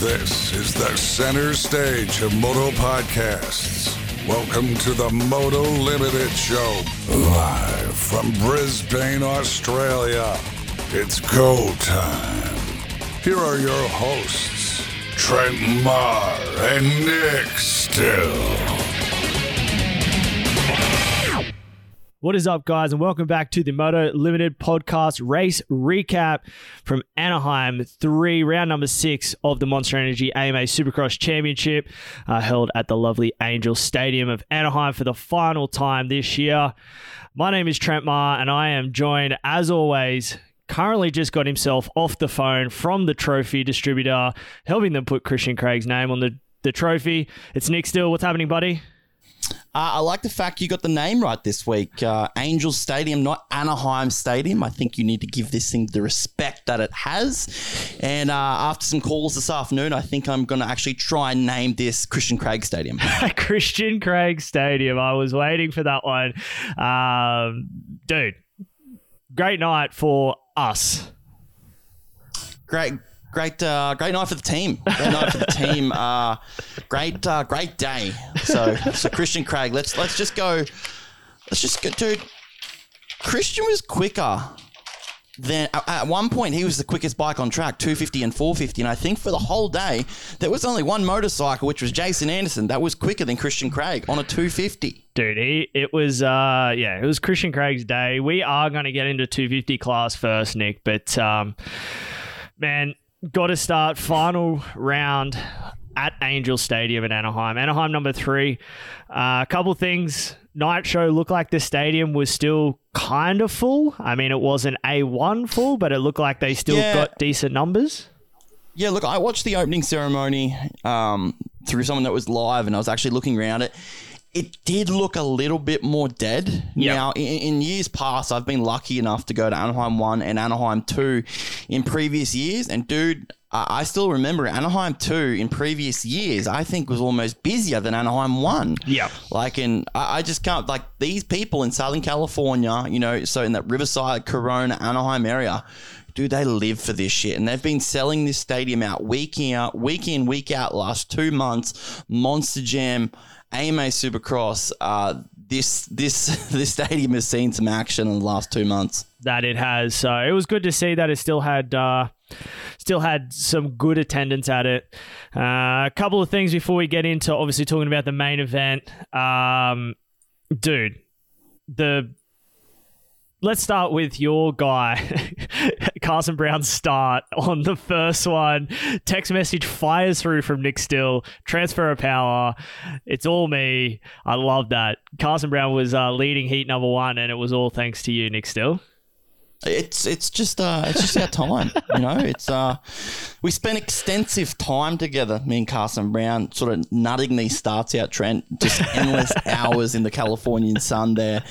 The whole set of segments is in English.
This is the center stage of Moto Podcasts. Welcome to the Moto Limited Show, live from Brisbane, Australia. It's go time. Here are your hosts, Trent Maher and Nick Still. What is up, guys, and welcome back to the Moto Limited podcast race recap from Anaheim 3, round number 6 of the Monster Energy AMA Supercross Championship, uh, held at the lovely Angel Stadium of Anaheim for the final time this year. My name is Trent Maher, and I am joined, as always, currently just got himself off the phone from the trophy distributor, helping them put Christian Craig's name on the, the trophy. It's Nick Still. What's happening, buddy? Uh, I like the fact you got the name right this week. Uh, Angel Stadium, not Anaheim Stadium. I think you need to give this thing the respect that it has. And uh, after some calls this afternoon, I think I'm going to actually try and name this Christian Craig Stadium. Christian Craig Stadium. I was waiting for that one. Um, dude, great night for us. Great, great, uh, great night for the team. Great night for the team. Uh, great, uh, great day. So, so Christian Craig. Let's let's just go. Let's just go, dude. Christian was quicker than at one point he was the quickest bike on track 250 and 450 and i think for the whole day there was only one motorcycle which was jason anderson that was quicker than christian craig on a 250 dude it was uh yeah it was christian craig's day we are going to get into 250 class first nick but um man got to start final round at Angel Stadium in Anaheim. Anaheim number three. Uh, a couple things. Night show looked like the stadium was still kind of full. I mean, it wasn't A1 full, but it looked like they still Yeah. got decent numbers. Yeah, look, I watched the opening ceremony um, through someone that was live, and I was actually looking around it. It did look a little bit more dead. Yep. Now, in, in years past, I've been lucky enough to go to Anaheim 1 and Anaheim 2 in previous years. And, dude, I still remember Anaheim 2 in previous years, I think was almost busier than Anaheim 1. Yep. Like, and I I just can't, like, these people in Southern California, you know, so in that Riverside, Corona, Anaheim area, dude, they live for this shit. And they've been selling this stadium out week in, out, week in, week out, last two months. Monster Jam, AMA Supercross. Uh, this this this stadium has seen some action in the last two months. that it has. So it was good to see that it still had uh, still had some good attendance at it. Uh, a couple of things before we get into obviously talking about the main event. Um, dude, the let's start with your guy, Carson Brown's start on the first one. Text message fires through from Nick Still. Transfer of power. It's all me. I love that. Carson Brown was uh, leading heat number one, and it was all thanks to you, Nick Still. It's it's just uh it's just our time, you know. It's uh we spent extensive time together, me and Carson Brown, sort of nutting these starts out, Trent, just endless hours in the Californian sun there,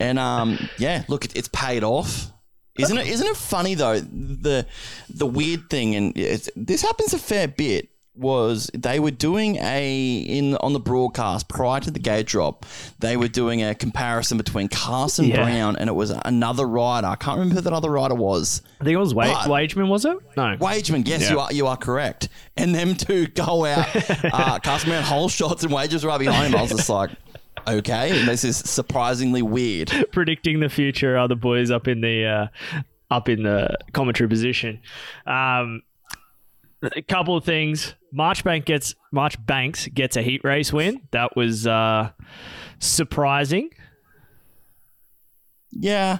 and um yeah, look, it, it's paid off. Isn't it? Isn't it funny though? The the weird thing, and it's, this happens a fair bit. Was they were doing a in on the broadcast prior to the gate drop, they were doing a comparison between Carson Yeah. Brown and it was another rider. I can't remember who that other rider was. I think it was Wa- Wageman, was it? No. Wageman, yes, you are you are correct. And them two go out, uh, Carson Brown whole shots and Wages right behind him. I was just like, okay, this is surprisingly weird. predicting the future are the boys up in the uh, up in the commentary position. Um, a couple of things. Marchbank gets Marchbanks gets a heat race win. That was uh, surprising. Yeah,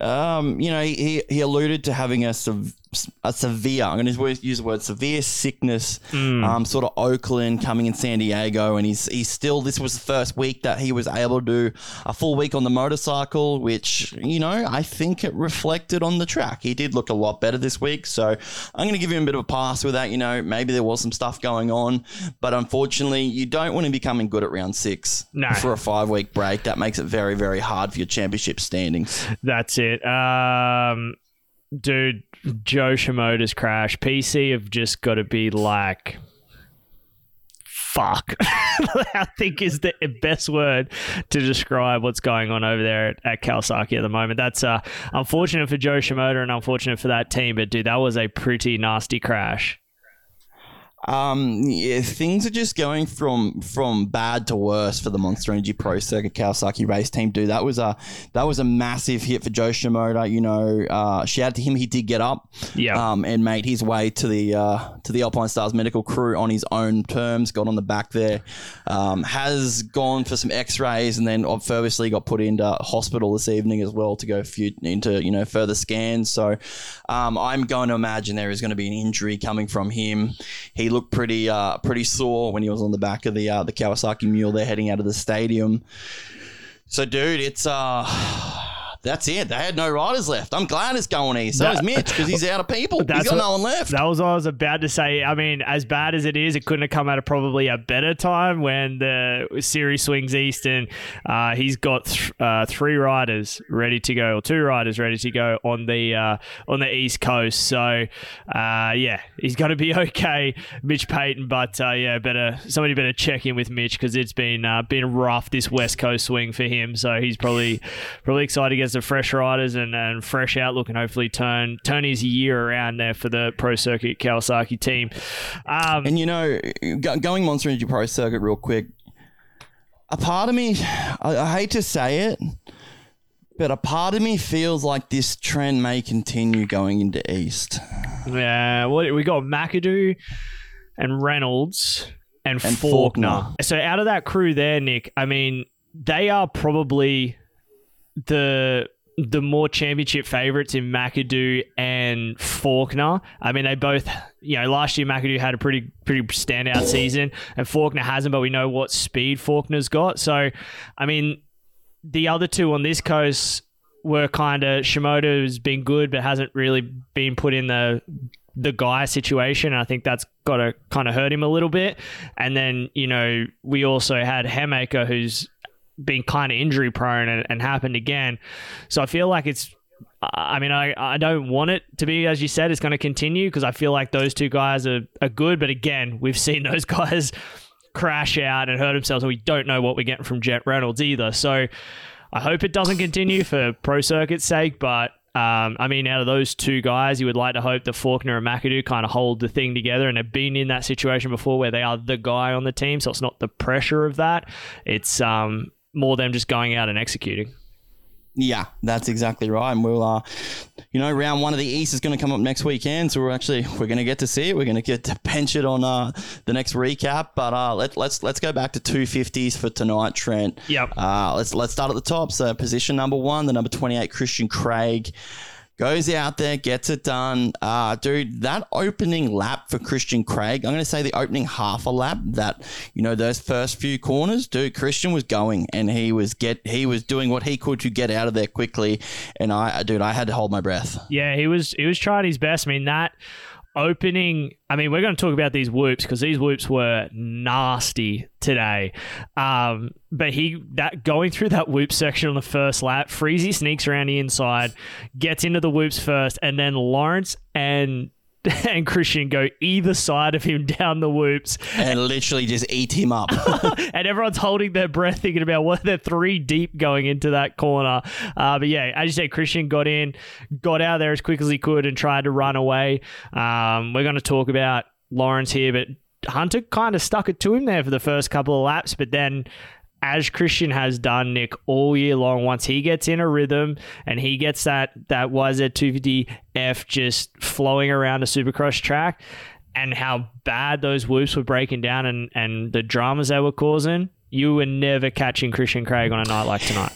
um, you know, he, he alluded to having a sev- a severe. I'm going to use the word severe sickness. Um, sort of Oakland coming in San Diego, and he's he's still. This was the first week that he was able to do a full week on the motorcycle, which you know I think it reflected on the track. He did look a lot better this week, so I'm going to give him a bit of a pass with that. You know, maybe there was some stuff going on, but unfortunately, you don't want to be coming good at round six No. for a five week break. That makes it very very hard for your championship standings. That's it. Um, dude, Jo Shimoda's crash. PC have just got to be like, fuck. I think is the best word to describe what's going on over there at, at Kawasaki at the moment. That's uh, unfortunate for Jo Shimoda and unfortunate for that team. But dude, that was a pretty nasty crash. Um, yeah, things are just going from from bad to worse for the Monster Energy Pro Circuit Kawasaki race team. Dude, that was a that was a massive hit for Jo Shimoda. You know, uh, shout out to him. He did get up, Yeah. um, and made his way to the uh, to the Alpinestars medical crew on his own terms. Got on the back there, um, has gone for some X rays, and then obviously got put into hospital this evening as well to go few, into you know further scans. So um, I'm going to imagine there is going to be an injury coming from him. He looked pretty uh, pretty sore when he was on the back of the uh, the Kawasaki Mule. They're heading out of the stadium. So, dude, it's uh, that's it. They had no riders left. I'm glad it's going east. So is Mitch because he's out of people. He's got what- no one left. That was what I was about to say. I mean, as bad as it is, it couldn't have come at a probably a better time when the series swings east and uh, he's got th- uh, three riders ready to go, or two riders ready to go on the uh, on the east coast. So uh, yeah, he's going to be okay, Mitch Payton. But uh, yeah, better somebody better check in with Mitch because it's been uh, been rough this west coast swing for him. So he's probably probably excited to get some fresh riders and, and fresh outlook and hopefully turn turn his year around there for the pro circuit Kawasaki team. Um, And you know, going Monster Energy Pro Circuit real quick, a part of me, I, I hate to say it, but a part of me feels like this trend may continue going into East. yeah, what we got McAdoo and Reynolds and, And Forkner. Forkner. So out of that crew there, Nick, I mean, they are probably the the more championship favorites in McAdoo and Forkner. I mean, they both, you know, last year McAdoo had a pretty pretty standout season, and Forkner hasn't. But we know what speed Forkner's got. So, I mean, the other two on this coast were kind of Shimoda's been good, but hasn't really been put in the the guy situation. I think that's got to kind of hurt him a little bit. And then you know we also had Hammaker, who's been kind of injury prone and, and happened again. So I feel like it's. I mean, I, I don't want it to be, as you said, it's going to continue because I feel like those two guys are, are good. But again, we've seen those guys crash out and hurt themselves, and we don't know what we're getting from Jett Reynolds either. So I hope it doesn't continue for pro circuit's sake. But um, I mean, out of those two guys, you would like to hope that Forkner and McAdoo kind of hold the thing together and have been in that situation before where they are the guy on the team. So it's not the pressure of that. It's um, more them just going out and executing. Yeah, that's exactly right. And we'll, uh, you know, round one of the East is going to come up next weekend, so we're actually we're going to get to see it. We're going to get to bench it on uh, the next recap. But uh, let, let's let's go back to two fifties for tonight, Trent. Yep. Uh, let's let's start at the top. So position number one, the number twenty eight Christian Craig. Goes out there, gets it done. Uh, dude, that opening lap for Christian Craig, I'm going to say the opening half a lap, that, you know, those first few corners, dude, Christian was going and he was get he was doing what he could to get out of there quickly. And I, dude, I had to hold my breath. Yeah, he was he was trying his best. I mean that opening. I mean, we're going to talk about these whoops because these whoops were nasty today. Um, but he that going through that whoop section on the first lap, Friese sneaks around the inside, gets into the whoops first, and then Lawrence and and Christian go either side of him down the whoops, And literally just eat him up. and everyone's holding their breath, thinking about what they're three deep going into that corner. Uh, but yeah, as you said, Christian got in, got out there as quick as he could, and tried to run away. Um, we're going to talk about Lawrence here, but Hunter kind of stuck it to him there for the first couple of laps, but then. As Christian has done, Nick, all year long, once he gets in a rhythm and he gets that that YZ250F just flowing around a supercross track, and how bad those whoops were breaking down and, and the dramas they were causing, you were never catching Christian Craig on a night like tonight.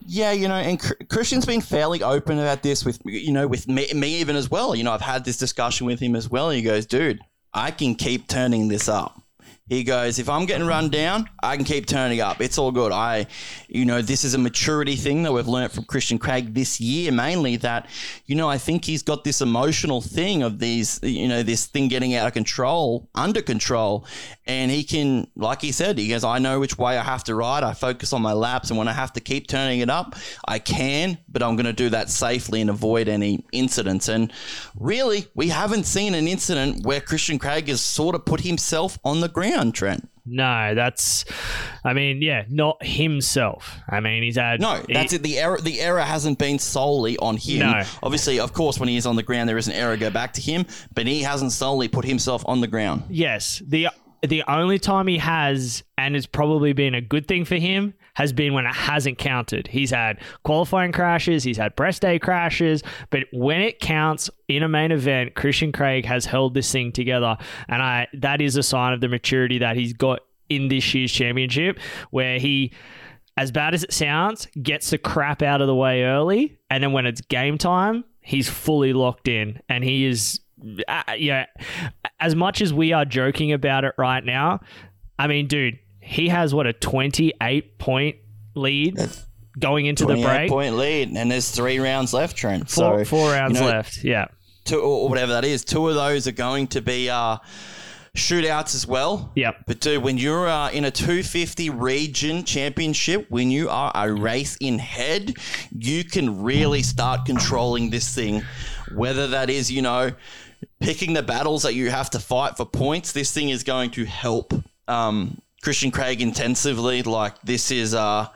Yeah, you know, and Christian's been fairly open about this with you know with me, me even as well. You know, I've had this discussion with him as well. He goes, "Dude, I can keep turning this up." He goes, "If I'm getting run down, I can keep turning up. It's all good." I, you know, this is a maturity thing that we've learnt from Christian Craig this year, mainly that, you know, I think he's got this emotional thing of these, you know, this thing getting out of control, under control, and he can, like he said, he goes, "I know which way I have to ride. I focus on my laps, and when I have to keep turning it up, I can, but I'm going to do that safely and avoid any incidents." And really, we haven't seen an incident where Christian Craig has sort of put himself on the ground, Trent. No, that's. I mean, yeah, not himself. I mean, he's had. No, that's he, it. The error, the error hasn't been solely on him. No. Obviously, of course, when he is on the ground, there is an error go back to him, but he hasn't solely put himself on the ground. Yes, the the only time he has, and it's probably been a good thing for him, has been when it hasn't counted. He's had qualifying crashes, he's had press day crashes, but when it counts in a main event, Christian Craig has held this thing together, and I that is a sign of the maturity that he's got in this year's championship, where he. As bad as it sounds, gets the crap out of the way early, and then when it's game time, he's fully locked in, and he is uh, yeah, as much as we are joking about it right now, I mean, dude, he has what a 28 point lead going into the 28 break. point lead, and there's three rounds left, Trent. Four, so four rounds you know, left. Yeah. two or whatever that is. Two of those are going to be uh, shootouts as well. Yep. But dude, when you're uh, in a 250 region championship, when you are a race in head, you can really start controlling this thing. Whether that is, you know, picking the battles that you have to fight for points, this thing is going to help um, Christian Craig intensively. Like this is uh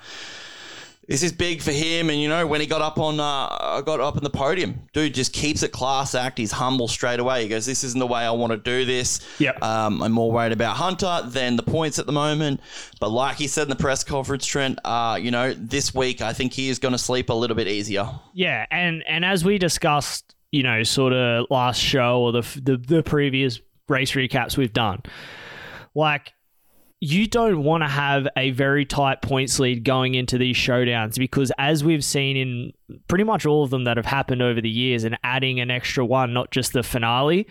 this is big for him, and you know when he got up on, uh, got up in the podium, dude just keeps it class act. He's humble straight away. He goes, "This isn't the way I want to do this. Yep. Um, I'm more worried about Hunter than the points at the moment. But like he said in the press conference, Trent, uh, you know, this week I think he is going to sleep a little bit easier. Yeah, and and as we discussed, you know, sort of last show or the the, the previous race recaps we've done, like you don't want to have a very tight points lead going into these showdowns because as we've seen in pretty much all of them that have happened over the years and adding an extra one, not just the finale,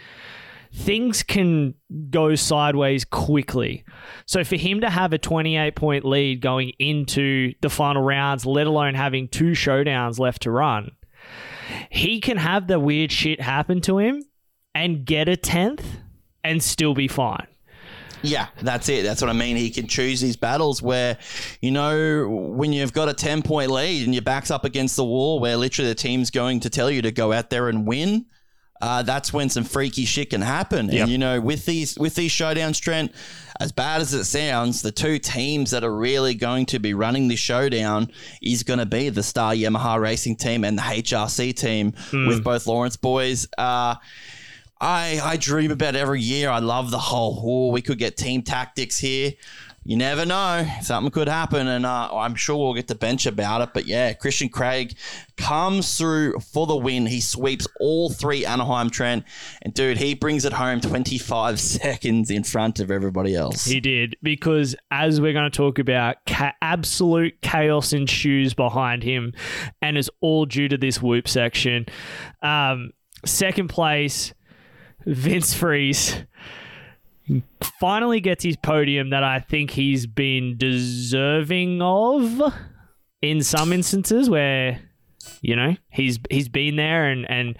things can go sideways quickly. So for him to have a 28 point lead going into the final rounds, let alone having two showdowns left to run, he can have the weird shit happen to him and get a 10th and still be fine. Yeah, that's it. That's what I mean. He can choose these battles where, you know, when you've got a 10 point lead and your back's up against the wall where literally the team's going to tell you to go out there and win. Uh, that's when some freaky shit can happen. Yep. And you know, with these with these showdowns, Trent, as bad as it sounds, the two teams that are really going to be running this showdown is going to be the Star Yamaha Racing team and the HRC team with both Lawrence boys. Uh, I I dream about every year. I love the whole. Oh, we could get team tactics here. You never know. Something could happen, and uh, I'm sure we'll get to bench about it. But yeah, Christian Craig comes through for the win. He sweeps all three Anaheim Trent, and dude, he brings it home 25 seconds in front of everybody else. He did because, as we're going to talk about, ca- absolute chaos ensues behind him, and it's all due to this whoop section. Um, second place, Vince Friese finally gets his podium that I think he's been deserving of in some instances where you know he's he's been there and and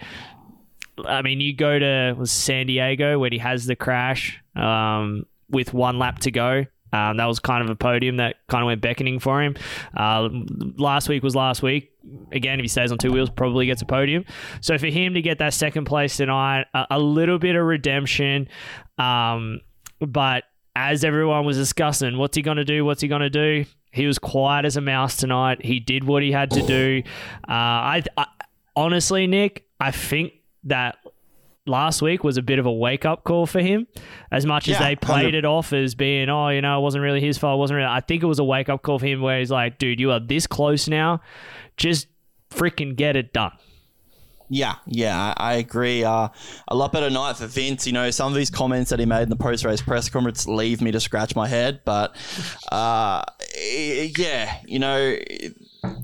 I mean you go to San Diego where he has the crash um, with one lap to go. Um, that was kind of a podium that kind of went beckoning for him. Uh, last week was last week. Again, if he stays on two wheels, probably gets a podium. So for him to get that second place tonight, a, a little bit of redemption. Um, but as everyone was discussing, what's he going to do? What's he going to do? He was quiet as a mouse tonight. He did what he had to do. Uh, I, I honestly, Nick, I think that last week was a bit of a wake up call for him. As much as Yeah, they played 100 it off as being, oh, you know, it wasn't really his fault. It wasn't really. I think it was a wake up call for him where he's like, dude, you are this close now. Just freaking get it done. Yeah, yeah, I, agree. Uh, a lot better night for Vince. You know, some of his comments that he made in the post race press conference leave me to scratch my head. But uh, yeah, you know,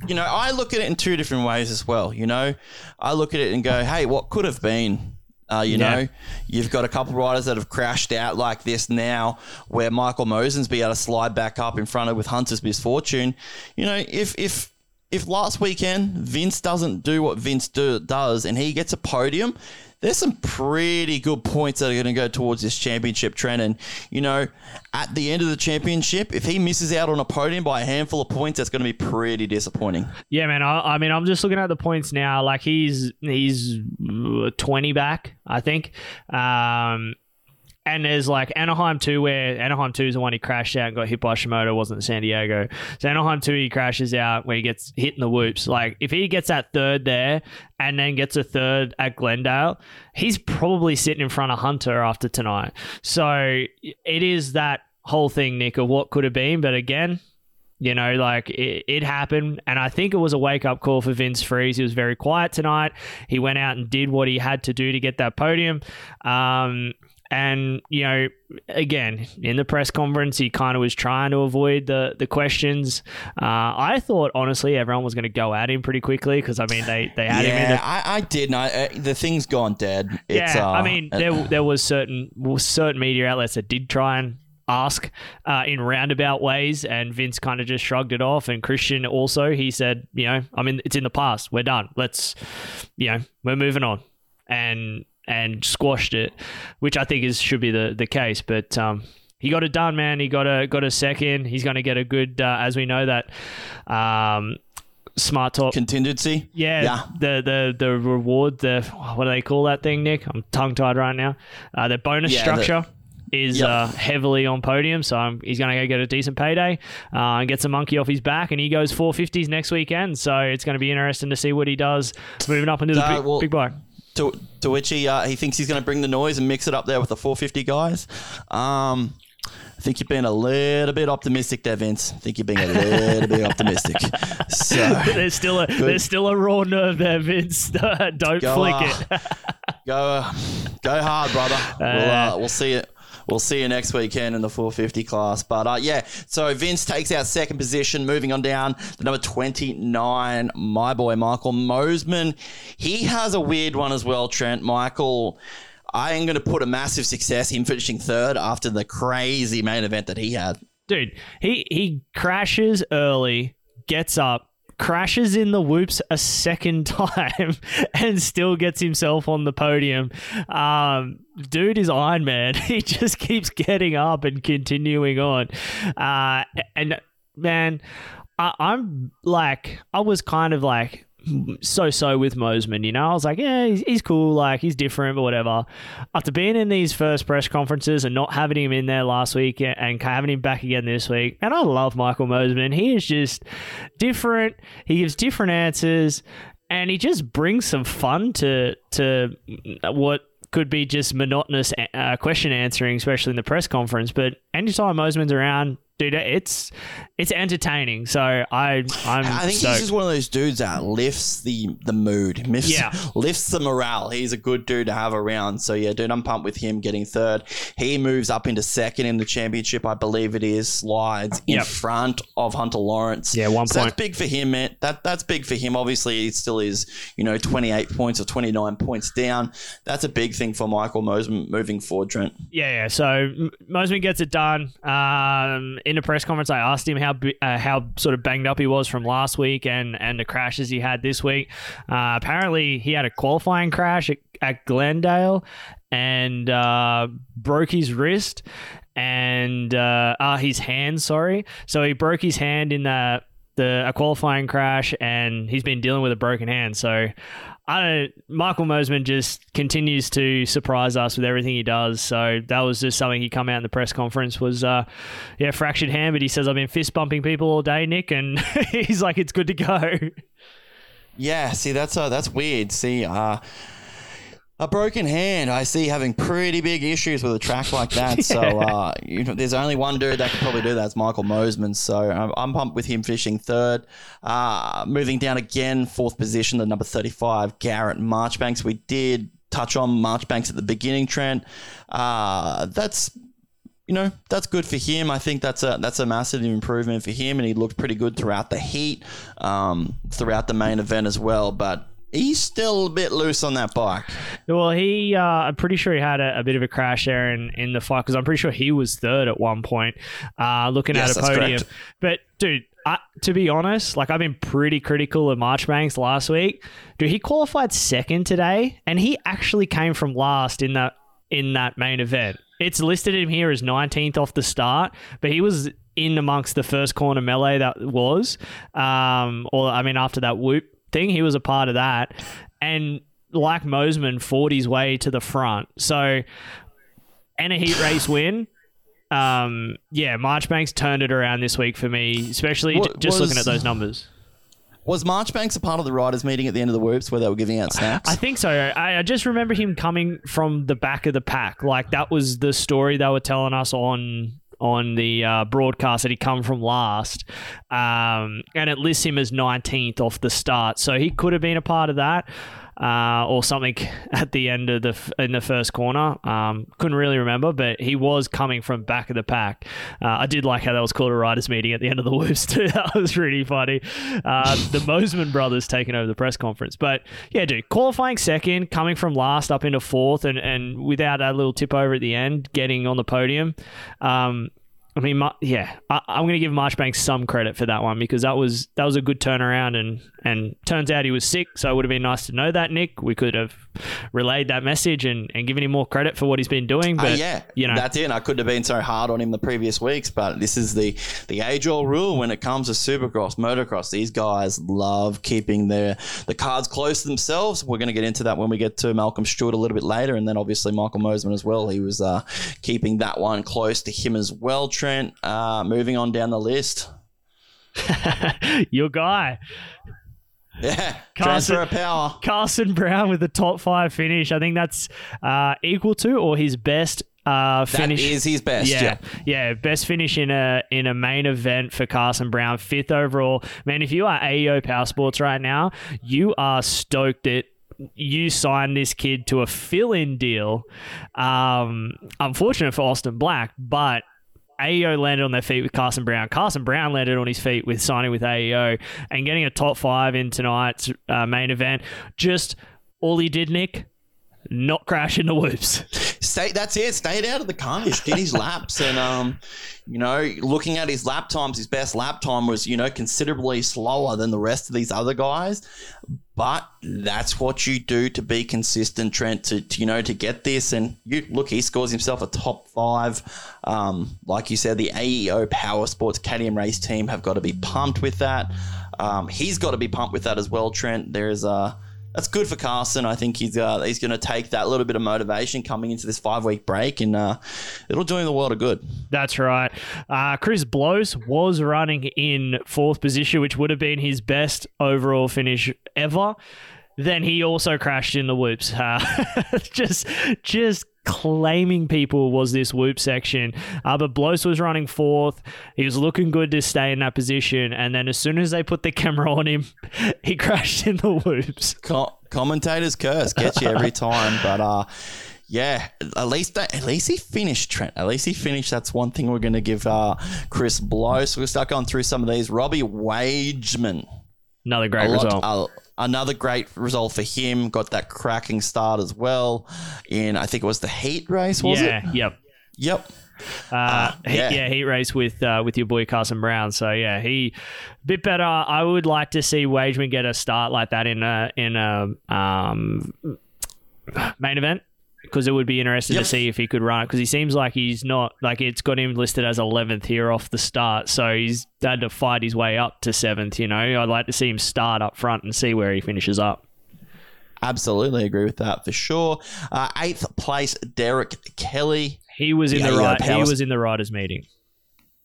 you know, I look at it in two different ways as well. You know, I look at it and go, hey, what could have been? Uh, you Yeah. know, you've got a couple riders that have crashed out like this now, where Michael Mosiman's be able to slide back up in front of with Hunter's misfortune. You know, if if if last weekend Vince doesn't do what Vince do, does and he gets a podium, there's some pretty good points that are going to go towards this championship trend. And, you know, at the end of the championship, if he misses out on a podium by a handful of points, that's going to be pretty disappointing. Yeah, man. I, I mean, I'm just looking at the points now. Like he's he's uh, 20 back, I think. Um, and there's like Anaheim 2 where Anaheim 2 is the one he crashed out and got hit by Shimoda, wasn't San Diego. So Anaheim 2 he crashes out where he gets hit in the whoops. Like if he gets that third there and then gets a third at Glendale, he's probably sitting in front of Hunter after tonight. So it is that whole thing, Nick, of what could have been. But again, you know, like it, it, happened, and I think it was a wake up call for Vince Friese. He was very quiet tonight. He went out and did what he had to do to get that podium. Um, and you know, again in the press conference, he kind of was trying to avoid the the questions. Uh, I thought honestly, everyone was going to go at him pretty quickly because I mean they they had yeah, him. in the- I, I did. I, uh, the thing's gone dead. It's, yeah, uh, I mean there there was certain certain media outlets that did try and ask uh, in roundabout ways, and Vince kind of just shrugged it off. And Christian also, he said, you know, I mean, it's in the past. We're done. Let's, you know, we're moving on, and and squashed it, which I think is should be the the case. But um, he got it done, man. He got a got a second. He's going to get a good, uh, as we know that. Um, Smart top contingency. Yeah, Yeah. The the the reward. The what do they call that thing, Nick? I'm tongue tied right now. Uh, the bonus Yeah, the- structure. Is Yep. uh, heavily on podium, so um, he's going to go get a decent payday uh, and get some monkey off his back. And he goes 450s next weekend, so it's going to be interesting to see what he does moving up into the Uh, big, well- big bike. To, to which he uh, he thinks he's going to bring the noise and mix it up there with the 450 guys. Um, I think you're being a little bit optimistic there, Vince. I think you're being a little bit optimistic. So There's still a there's still a raw nerve there, Vince. Don't Go, flick uh, it. go uh, go hard, brother. we'll uh, we'll see it. We'll see you next weekend in the 450 class. But uh, yeah, so Vince takes out second position, moving on down the number 29, my boy Michael Mosiman. He has a weird one as well, Trent. Michael, I am going to put a massive success, him finishing third after the crazy main event that he had. dude he he crashes early gets up crashes in the whoops a second time and still gets himself on the podium. Um dude is iron man. He just keeps getting up and continuing on. Uh and man I, i'm like i was kind of like so so with Mosiman, you know. I was like, yeah, he's, he's cool, like he's different, but whatever. After being in these first press conferences and not having him in there last week and having him back again this week, and I love Michael Mosiman. He is just different. He gives different answers, and he just brings some fun to to what could be just monotonous uh, question answering, especially in the press conference. But anytime Mosiman's around, dude, it's it's entertaining. So I I'm I think stoked. he's just one of those dudes that lifts the the mood, lifts, Yeah. lifts the morale. He's a good dude to have around. So yeah, dude, I'm pumped with him getting third. He moves up into second in the championship, I believe it is. Slides in Yep. front of Hunter Lawrence. Yeah, one so point. That's big for him, man. That that's big for him. Obviously, he still is, you know, 28 points or 29 points down. That's a big thing for Michael Mosiman moving forward, Trent. Yeah, yeah. So Mosiman gets it done. Um, in the press conference, I asked him how uh, how sort of banged up he was from last week and and the crashes he had this week. Uh, apparently, he had a qualifying crash at, at Glendale and uh, broke his wrist and uh, uh, his hand. Sorry, so he broke his hand in the the a qualifying crash, and he's been dealing with a broken hand. So I don't. Michael Mosiman just continues to surprise us with everything he does. So that was just something he come out in the press conference was, uh, yeah, fractured hand. But he says I've been fist bumping people all day, Nick, and he's like it's good to go. Yeah, see that's uh, that's weird. See, uh, a broken hand. I see having pretty big issues with a track like that. So uh, you know, there's only one dude that can probably do that. It's Michael Mosiman. So I'm, I'm pumped with him finishing third. Uh, moving down again, fourth position, the number 35, Garrett Marchbanks. We did touch on Marchbanks at the beginning, Trent. Uh, that's you know that's good for him. I think that's a that's a massive improvement for him, and he looked pretty good throughout the heat, um, throughout the main event as well. But he's still a bit loose on that bike. Well, he, uh, I'm pretty sure he had a, a bit of a crash there in, in the fight because I'm pretty sure he was third at one point, uh, looking Yes, at a podium. correct. But dude, I, to be honest, like I've been pretty critical of Marchbanks last week. Dude, he qualified second today, and he actually came from last in that in that main event. It's listed him here as 19th off the start, but he was in amongst the first corner melee that was, um, or I mean after that whoop thing, he was a part of that, and like Mosiman fought his way to the front. So and a heat race win. Um, yeah, Marchbanks turned it around this week for me, especially What just looking was- at those numbers. Was Marchbanks a part of the riders' meeting at the end of the whoops where they were giving out snacks? I think so. I, I just remember him coming from the back of the pack. Like that was the story they were telling us on on the uh, broadcast that he come from last, um, and it lists him as 19th off the start. So he could have been a part of that. Uh, or something at the end of the in the first corner. Um, couldn't really remember, but he was coming from back of the pack. Uh, I did like how that was called a riders meeting at the end of the whoops too. That was really funny. Uh, the Mosiman brothers taking over the press conference, but yeah, dude, qualifying second, coming from last up into fourth, and and without that little tip over at the end, getting on the podium. Um, I mean, yeah, I, I'm going to give Marchbanks some credit for that one because that was that was a good turnaround, and and turns out he was sick, so it would have been nice to know that Nick. We could have relayed that message and, and given him more credit for what he's been doing. Uh, But yeah, you know, that's it. I couldn't have been so hard on him the previous weeks, but this is the the age old rule when it comes to Supercross, motocross. These guys love keeping their the cards close to themselves. We're going to get into that when we get to Malcolm Stewart a little bit later, and then obviously Michael Mosiman as well. He was uh, keeping that one close to him as well. Trent, uh, moving on down the list. your guy. Yeah, Carson- transfer of power. Carson Brown with the top five finish. I think that's uh, equal to or his best uh, finish. is his best. yeah, Yeah. yeah, best finish in a in a main event for Carson Brown, fifth overall. Man, if you are AEO Power Sports right now, you are stoked that you signed this kid to a fill-in deal. Um, unfortunate for Austin Black, but AEO landed on their feet with Carson Brown. Carson Brown landed on his feet with signing with AEO and getting a top five in tonight's uh, main event. Just all he did, Nick, not crash in the whoops. Stay, that's it. Stayed out of the carnage. Did his laps, and um, you know, looking at his lap times, his best lap time was you know considerably slower than the rest of these other guys. But that's what you do to be consistent, Trent. To, to you know to get this, and you look, he scores himself a top five. Um, like you said, the AEO Power Sports KTM race team have got to be pumped with that. Um, he's got to be pumped with that as well, Trent. There's a that's good for Carson. I think he's uh, he's going to take that little bit of motivation coming into this five week break, and uh, it'll do him the world of good. That's right. Uh, Chris Blose was running in fourth position, which would have been his best overall finish ever. Then he also crashed in the whoops. Uh, just, just claiming people was this whoop section. Uh, but Blose was running fourth. He was looking good to stay in that position. And then as soon as they put the camera on him, he crashed in the whoops. Co- commentators curse gets you every time, but uh, yeah, at least that, at least he finished Trent. At least he finished. That's one thing we're going to give uh, Chris Blow. So we'll start going through some of these. Robbie Wageman. Another great A lot- result. uh, another great result for him. Got that cracking start as well. In I think it was the heat race, was yeah, it? Yeah, yep. Yep. Uh, he- yeah. yeah. heat race with uh, with your boy Carson Brown. So yeah, he bit better. I would like to see Wageman get a start like that in a in a um, main event because it would be interesting Yep. to see if he could run it because he seems like he's not like it's got him listed as 11th here off the start so he's had to fight his way up to 7th you know I'd like to see him start up front and see where he finishes up Absolutely agree with that for sure. Uh, eighth place, Derek Kelley. he was in the yeah, right he was in the riders meeting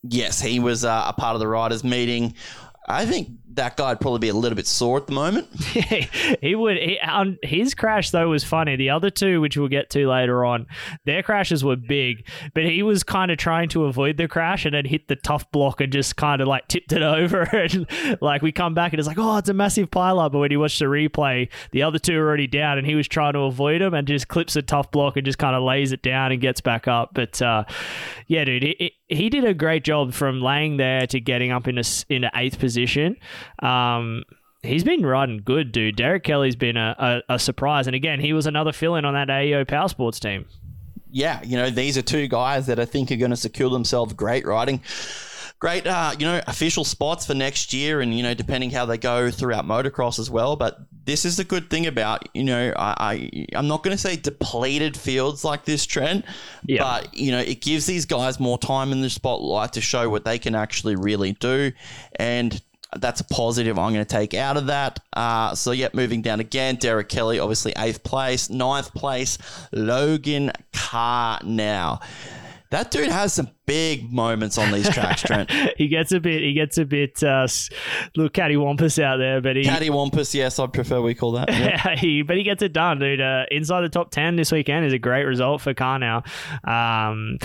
Yes, he was uh, a part of the riders' meeting. I think that guy'd probably be a little bit sore at the moment. he would. He, um, his crash though was funny. The other two, which we'll get to later on, their crashes were big, but he was kind of trying to avoid the crash and then hit the tough block and just kind of like tipped it over. And like we come back and it's like, oh, it's a massive pile up. But when he watched the replay, the other two are already down and he was trying to avoid them and just clips a tough block and just kind of lays it down and gets back up. But uh, yeah, dude, he, he did a great job from laying there to getting up in a in an eighth position. Um, he's been riding good, dude. Derek Kelley's been a, a, a surprise, and again, he was another fill-in on that AEO Power Sports team. Yeah, you know, these are two guys that I think are going to secure themselves great riding. Great, uh, you know, official spots for next year, and you know, depending how they go throughout motocross as well. But this is the good thing about, you know, I, I I'm not going to say depleted fields like this, Trent, Yeah. but you know, it gives these guys more time in the spotlight to show what they can actually really do. And That's a positive I'm going to take out of that. Uh, so, yeah, moving down again. Derek Kelley, obviously eighth place. Ninth place, Logan Karnow. That dude has some big moments on these tracks, Trent. he gets a bit, he gets a bit, uh, little cattywampus out there, but he, Cattywampus, yes, I prefer we call that. Yeah. he, but he gets it done, dude. Uh, inside the top ten this weekend is a great result for Karnow. Um,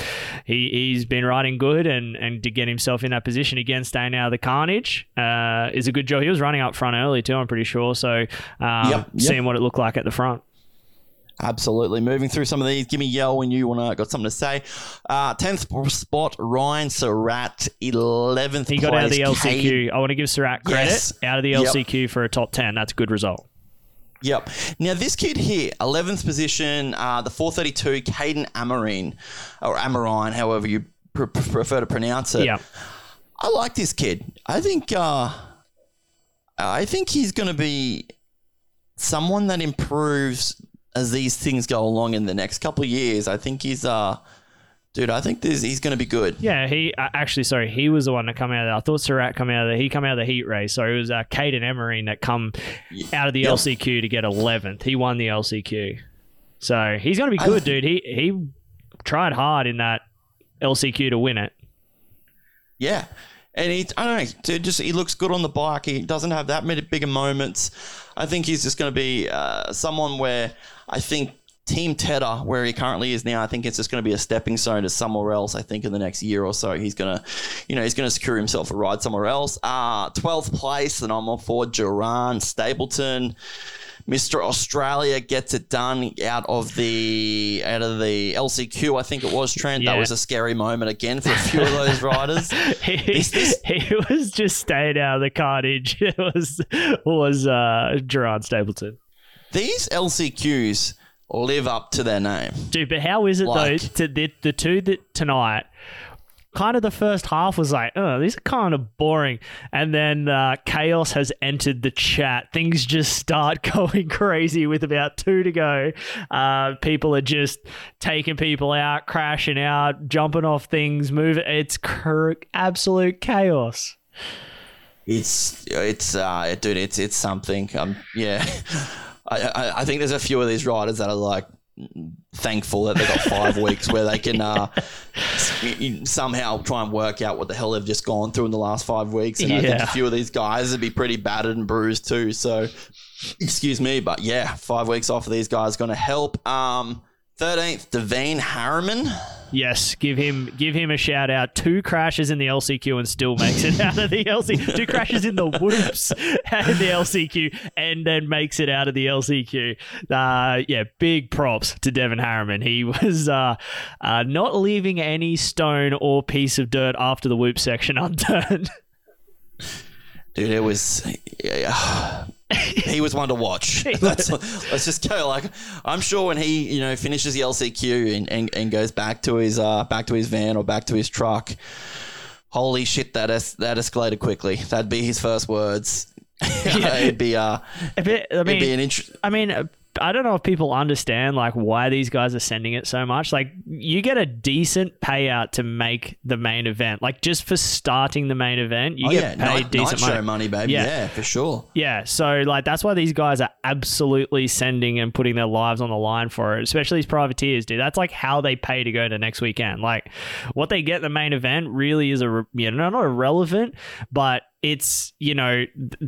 he he's been riding good, and and to get himself in that position again, staying out of the carnage, uh, is a good job. He was running up front early too, I'm pretty sure. So, um, Yep, yep. seeing what it looked like at the front. Absolutely. Moving through some of these, give me a yell when you want to got something to say. Uh, tenth spot, Ryan Surratt. Eleventh, He got out of the LCQ. Cade- I want to give Surratt credit. Yes. Out of the Yep. LCQ for a top ten. That's a good result. Yep. Now this kid here, eleventh position, uh, the four thirty two, Kaeden Amerine, or Amerine, however you pr- prefer to pronounce it. Yeah. I like this kid. I think uh, I think he's going to be someone that improves as these things go along in the next couple of years. I think he's uh, dude. I think this, he's going to be good. Yeah, he uh, actually, sorry, he was the one that come out of that. I thought Surratt come out of the, he come out of the heat race. So it was uh, Kaeden Amerine that come out of the Yep. LCQ to get 11th. He won the LCQ. So he's going to be good, dude. He he tried hard in that LCQ to win it. Yeah. And he, I don't know, dude, just he looks good on the bike. He doesn't have that many bigger moments. I think he's just going to be uh, someone where I think Team Tedder, where he currently is now, I think it's just going to be a stepping stone to somewhere else. I think in the next year or so, he's going to, you know, he's going to secure himself a ride somewhere else. Uh, 12th place, and I'm all for Geran Stapleton. Mr. Australia gets it done out of the out of the LCQ. I think it was Trent. That was a scary moment again for a few of those riders. He, This- this- he was just staying out of the carnage. It was was uh, Geran Stapleton. These LCQs live up to their name. Dude, but how is it though? To the the two that tonight, kind of the first half was like, oh, these are kind of boring, and then uh, chaos has entered the chat. Things just start going crazy with about two to go. Uh, people are just taking people out, crashing out, jumping off things, moving. It's cr- absolute chaos. It's it's uh dude, it's it's something. Um yeah. I, I I think there's a few of these riders that are like thankful that they got five weeks where they can uh, somehow try and work out what the hell they've just gone through in the last five weeks. And I think a few of these guys would be pretty battered and bruised too. So, excuse me, but yeah, five weeks off of these guys going to help. Um, 13th, Devin Harriman. Yes, give him give him a shout out. Two crashes in the LCQ and still makes it out of the LCQ. Two crashes in the whoops out of the LCQ and then makes it out of the LCQ. Uh, yeah, big props to Devin Harriman. He was uh, uh, not leaving any stone or piece of dirt after the whoop section unturned. Dude, it was. Yeah, he was one to watch. Let's, let's just go. Like, I'm sure when he, you know, finishes the LCQ and, and, and goes back to his uh back to his van or back to his truck, holy shit, that es- that escalated quickly. That'd be his first words. It'd be uh, A bit- I it'd be mean, an interest. I mean, uh, I don't know if people understand like why these guys are sending it so much. Like, you get a decent payout to make the main event. Like, just for starting the main event, you Oh get yeah, paid night, night decent show money. money, baby. Yeah. Yeah. for sure. Yeah, so like that's why these guys are absolutely sending and putting their lives on the line for it, especially these privateers, dude. That's like how they pay to go to next weekend. Like what they get in the main event really is a you know not irrelevant, but it's you know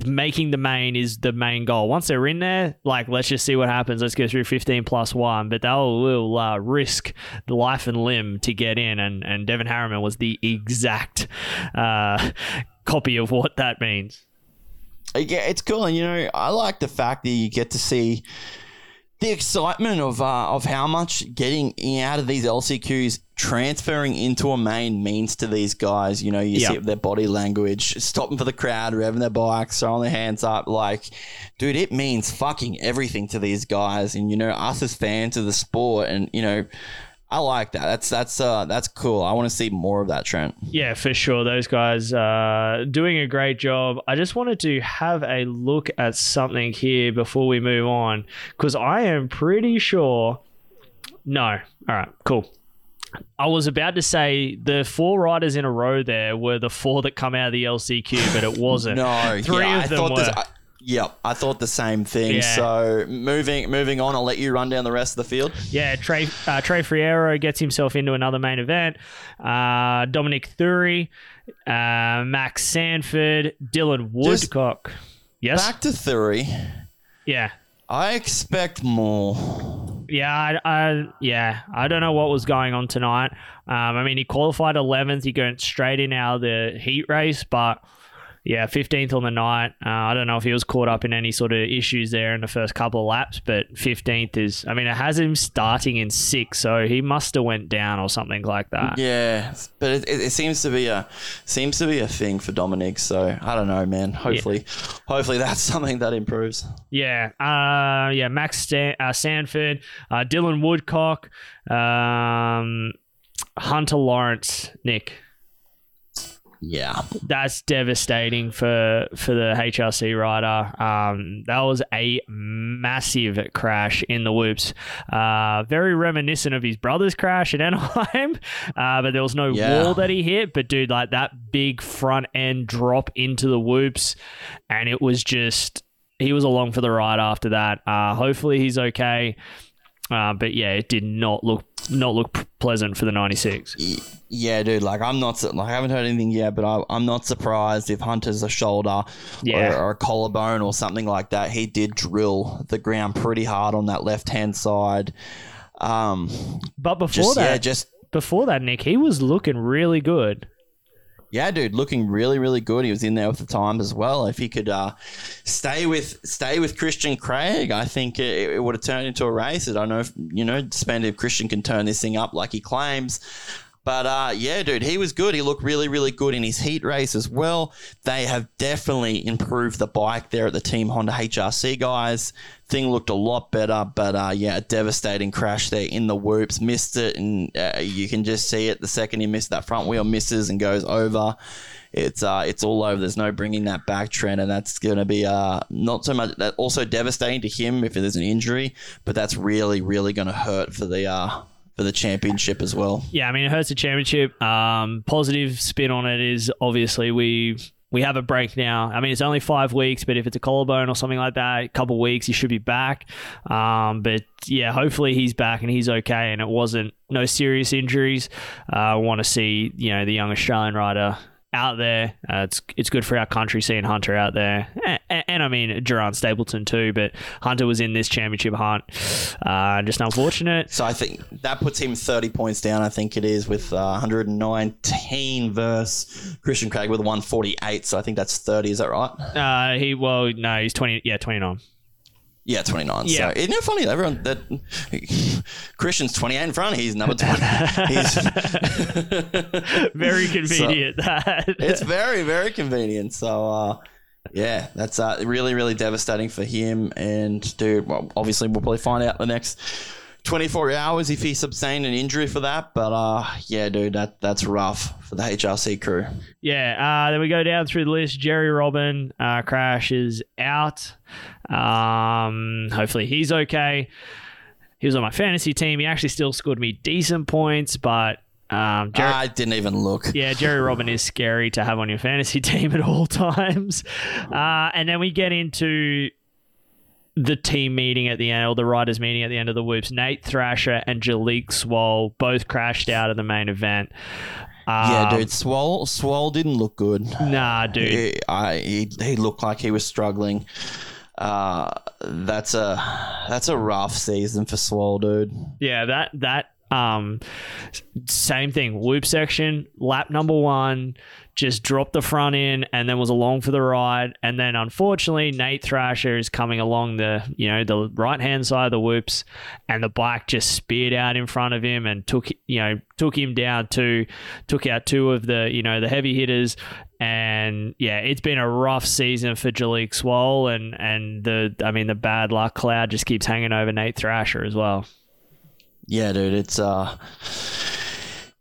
making the main is the main goal. Once they're in there, like let's just see what happens. Let's go through fifteen plus one, but they'll will uh, risk the life and limb to get in. And and Devin Harriman was the exact uh, copy of what that means. Yeah, it's cool, and you know, I like the fact that you get to see the excitement of uh, of how much getting out of these LCQs transferring into a main means to these guys. You know, you Yeah. see their body language, stopping for the crowd, revving their bikes, throwing their hands up. Like, dude, it means fucking everything to these guys, and you know, us as fans of the sport, and you know. I like that. That's that's uh that's cool. I want to see more of that, Trent. Yeah, for sure. Those guys uh, doing a great job. I just wanted to have a look at something here before we move on because I am pretty sure. No. All right, cool. I was about to say the four riders in a row there were the four that come out of the LCQ, but it wasn't. No, three yeah, of I them thought were. this. I, yep, I thought the same thing. Yeah. So moving moving on, I'll let you run down the rest of the field. Yeah, Trey uh, Trey Friero gets himself into another main event. Uh, Dominique Thury, uh, Max Sanford, Dylan Just Woodcock. yes. Back to Thury. yeah. I expect more. Yeah, I, I yeah, I don't know what was going on tonight. Um, I mean, he qualified 11th. He went straight in out of the heat race, but yeah, 15th on the night. Uh, I don't know if he was caught up in any sort of issues there in the first couple of laps, but 15th is. I mean, it has him starting in six, so he must have went down or something like that. Yeah, but it, it, it seems to be a seems to be a thing for Dominique. So I don't know, man. Hopefully, hopefully that's something that improves. Yeah, uh, yeah, Max Stan- uh, Sanford, uh, Dylan Woodcock, um, Hunter Lawrence, Nick. Yeah, That's devastating for for the HRC rider. Um, that was a massive crash in the whoops. Uh, very reminiscent of his brother's crash at Anaheim, uh, but there was no Yeah. wall that he hit. But dude, like that big front end drop into the whoops, and it was just he was along for the ride after that. Uh, hopefully he's okay. Uh, but yeah, it did not look not look pleasant for the 96. Yeah, dude. Like I'm not like I haven't heard anything yet, but I, I'm not surprised if Hunter's a shoulder Yeah. or, or a collarbone or something like that. He did drill the ground pretty hard on that left hand side. Um, But before just that, yeah, just before that, Nick, he was looking really good. Yeah, dude, looking really, really good. He was in there with the time as well. If he could uh, stay with stay with Christian Craig, I think it, it would have turned into a race. I don't know if you know, depend if Christian can turn this thing up like he claims. But uh, yeah, dude, he was good. He looked really, really good in his heat race as well. They have definitely improved the bike there at the Team Honda HRC guys. Thing looked a lot better, but uh, yeah, a devastating crash there in the whoops. Missed it, and uh, you can just see it. The second he missed that front wheel, misses and goes over. It's uh, it's all over. There's no bringing that back, Trent, and that's going to be uh, not so much. That also devastating to him if there's an injury, but that's really, really going to hurt for the uh, for the championship as well. Yeah, I mean it hurts the championship. Um, positive spin on it is obviously we we have a break now. I mean it's only five weeks, but if it's a collarbone or something like that, a couple weeks he should be back. Um, but yeah, hopefully he's back and he's okay, and it wasn't no serious injuries. Uh, I want to see you know the young Australian rider. Out there, uh, it's it's good for our country seeing Hunter out there, and, and, I mean Geran Stapleton too. But Hunter was in this championship hunt, uh, just unfortunate. So I think that puts him 30 points down. I think it is with uh, 119 versus Christian Craig with 148. So I think that's 30. Is that right? Uh, he well, no, he's twenty. Yeah, twenty nine. Yeah, 29. Yeah. So isn't it funny? Everyone that Christian's 28 in front. He's number 20. He's, Very convenient. that it's very, very convenient. So, uh, yeah, that's uh, really, really devastating for him. And, dude, well, obviously, we'll probably find out the next 24 hours if he sustained an injury for that. But, uh, yeah, dude, that that's rough for the HRC crew. yeah. Uh, then we go down through the list. Jerry Robin uh, crash is out. Um, hopefully he's okay. He was on my fantasy team. He actually still scored me decent points, but um, Jerry, I didn't even look. Yeah, Jerry Robin is scary to have on your fantasy team at all times. Uh, and then we get into the team meeting at the end, or the riders meeting at the end of the whoops. Nate Thrasher and Jalek Swoll both crashed out of the main event. Yeah, Um, dude, Swoll Swoll didn't look good. Nah, dude. He, I, he, he looked like he was struggling. Uh, that's a that's a rough season for Swoll, dude. Yeah, that that um same thing. Loop section, lap number one, just dropped the front in and then was along for the ride. And then unfortunately Nate Thrasher is coming along the you know, the right hand side of the whoops and the bike just speared out in front of him and took you know, took him down to took out two of the, you know, the heavy hitters. And yeah, it's been a rough season for Jalek Swoll and, and the I mean the bad luck cloud just keeps hanging over Nate Thrasher as well. Yeah, dude, it's uh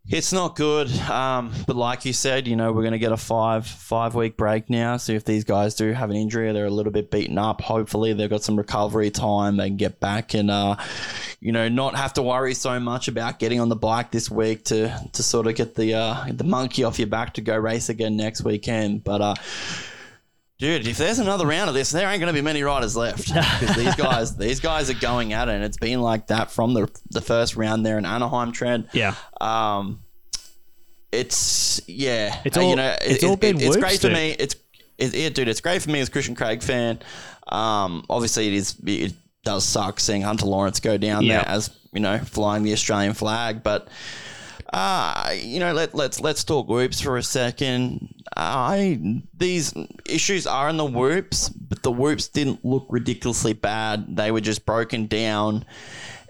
it's not good. Um, but like you said, you know, we're gonna get a five five week break now. So if these guys do have an injury or they're a little bit beaten up, hopefully they've got some recovery time, can get back and uh you know, not have to worry so much about getting on the bike this week to to sort of get the uh, the monkey off your back to go race again next weekend. But uh, dude, if there's another round of this, there ain't going to be many riders left because these guys these guys are going at it, and it's been like that from the the first round there in Anaheim. Trent, Yeah. um, it's yeah, It's uh, all- you know, it's all been it's whoops, great for me. It's it, yeah, dude, it's great for me as a Christian Craig fan. Um, obviously it is it does suck seeing Hunter Lawrence go down Yeah. there as you know flying the Australian flag, but. Uh, you know, let, let's let's talk whoops for a second. I these issues are in the whoops, but the whoops didn't look ridiculously bad. They were just broken down,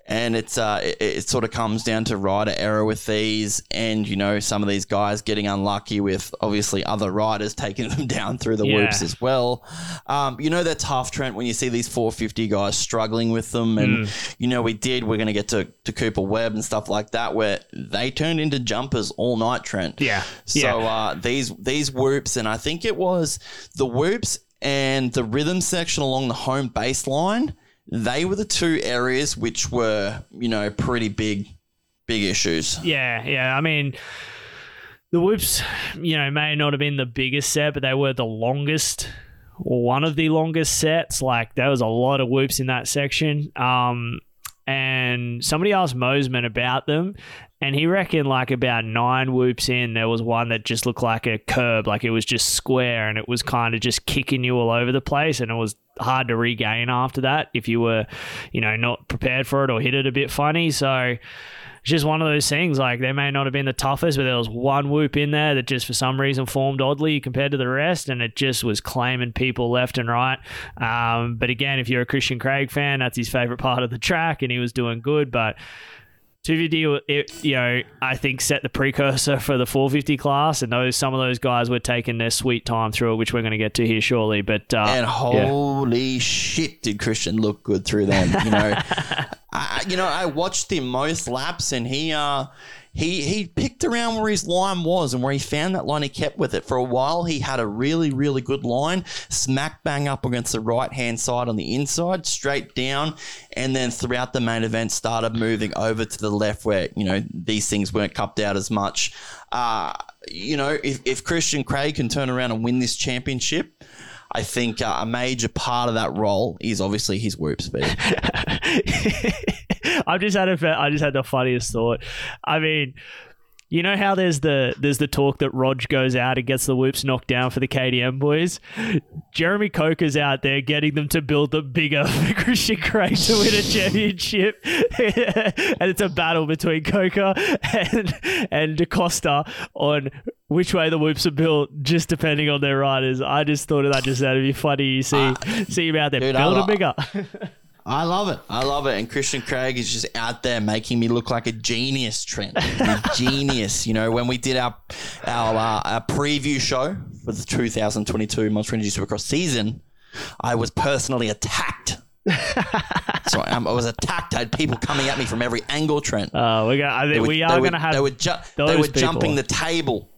and it's uh, it, it sort of comes down to rider error with these, and you know, some of these guys getting unlucky with obviously other riders taking them down through the Yeah. whoops as well. Um, you know, they're tough, Trent, when you see these 450 guys struggling with them, and Mm. you know, we did. We're going to get to to Cooper Webb and stuff like that, where they turned into jumpers all night, Trent. Yeah. So Yeah. uh, these these whoops, and I think it was the whoops and the rhythm section along the home baseline. They were the two areas which were, you know, pretty big, big issues. Yeah, yeah. I mean, the whoops, you know, may not have been the biggest set, but they were the longest or one of the longest sets. Like there was a lot of whoops in that section. Um, and somebody asked Mosiman about them, and he reckoned like about nine whoops in, there was one that just looked like a curb, like it was just square, and it was kind of just kicking you all over the place, and it was hard to regain after that if you were, you know, not prepared for it or hit it a bit funny. So it's just one of those things. Like they may not have been the toughest, but there was one whoop in there that just for some reason formed oddly compared to the rest, and it just was claiming people left and right. Um, but again, if you're a Christian Craig fan, that's his favorite part of the track, and he was doing good. But 250, it, you know, I think set the precursor for the 450 class, and those some of those guys were taking their sweet time through it, which we're going to get to here shortly. But uh, And yeah. holy shit, did Christian look good through them? You know, I, you know, I watched him most laps, and he, uh, he, he picked around where his line was, and where he found that line, he kept with it for a while. He had a really, really good line, smack bang up against the right hand side on the inside, straight down, and then throughout the main event, started moving over to the left, where you know these things weren't cupped out as much. Uh, you know, if, if Christian Craig can turn around and win this championship. I think uh, a major part of that role is obviously his whoop speed. I've just had a, I just had the funniest thought. I mean, you know how there's the there's the talk that Rog goes out and gets the whoops knocked down for the KTM boys. Jeremy Coker's out there getting them to build the bigger for Christian Craig to win a championship, and it's a battle between Coker and and DeCoster on which way the whoops are built, just depending on their riders. I just thought of that just that'd be funny. You see, uh, see him out there dude, I build lo- bigger. I love it. I love it. And Christian Craig is just out there making me look like a genius, Trent. A genius. You know, when we did our our, uh, our preview show for the 2022 Monster Energy Supercross season, I was personally attacked. so um, I was attacked. I had people coming at me from every angle, Trent. Uh, we're gonna, I think were- we are going to have. They were, ju- they were people. jumping the table,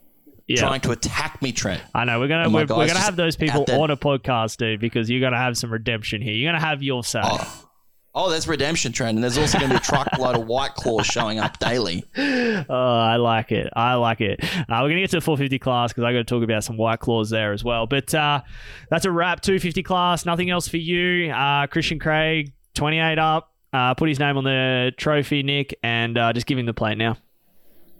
yeah. trying to attack me, Trent. I know we're gonna And we're, we're gonna have those people on a podcast, dude, because you're gonna have some redemption here. You're gonna have your say. Oh. Oh, there's redemption Trent, and there's also going to be a truckload of white claws showing up daily. Oh, I like it. I like it. Uh, we're gonna get to the 450 class because I got to talk about some white claws there as well. But uh, that's a wrap. 250 class. Nothing else for you, uh, Christian Craig. 28 up. Uh, put his name on the trophy, Nick, and uh, just give him the plate now.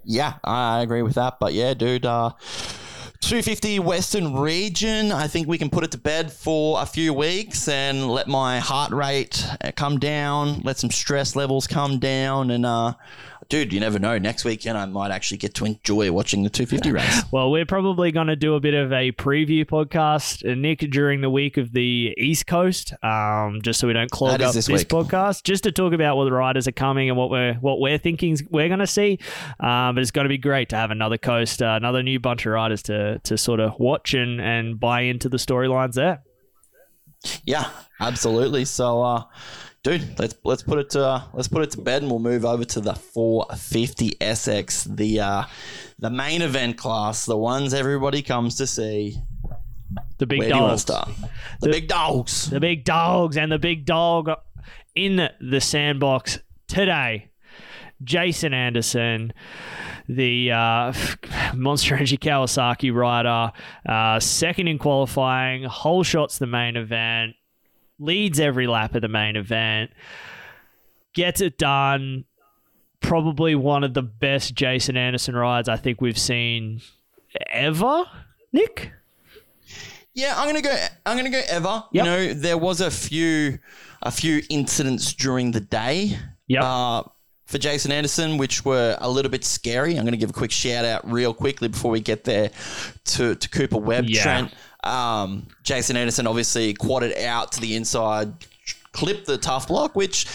Yeah, I agree with that. But yeah, dude, uh, 250 Western region. I think we can put it to bed for a few weeks and let my heart rate come down, let some stress levels come down, and uh, dude, you never know. Next weekend, I might actually get to enjoy watching the 250 race. Well, we're probably going to do a bit of a preview podcast, uh, Nick, during the week of the East Coast, um, just so we don't clog That up this this, podcast, just to talk about what the riders are coming and what we're what we're thinking we're going to see. Um, but it's going to be great to have another coast, uh, another new bunch of riders to to sort of watch and and buy into the storylines there. Yeah, absolutely. So, uh, dude, let's let's put it to uh, let's put it to bed, and we'll move over to the 450 SX, the uh, the main event class, the ones everybody comes to see. The big Where do you want dogs. The, big dogs. the big dogs and the big dog in the sandbox today, Jason Anderson, the uh, Monster Energy Kawasaki rider, uh, second in qualifying, whole shots the main event, leads every lap of the main event, gets it done. Probably one of the best Jason Anderson rides I think we've seen ever. Nick. Yeah, I'm gonna go. I'm gonna go ever. Yep. You know, there was a few, a few incidents during the day. Yep. Uh, for Jason Anderson, which were a little bit scary. I'm going to give a quick shout out real quickly before we get there to, to Cooper Webb. Yeah. Trent. Um, Jason Anderson obviously quadded out to the inside, clipped the tough block, which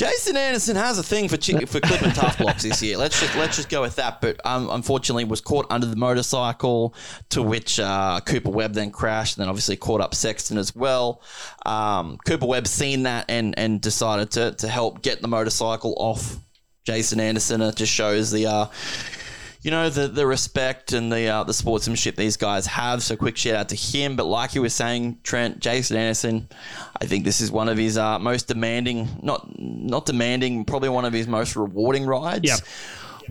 Jason Anderson has a thing for for clipping tough blocks this year. Let's just let's just go with that. But um, unfortunately, was caught under the motorcycle, to which uh, Cooper Webb then crashed, and then obviously caught up Sexton as well. Um, Cooper Webb seen that and and decided to to help get the motorcycle off Jason Anderson. It just shows the. Uh, you know the the respect and the uh, the sportsmanship these guys have. So quick shout out to him. But like you were saying, Trent, Jason Anderson, I think this is one of his uh, most demanding, not not demanding, probably one of his most rewarding rides. Yep.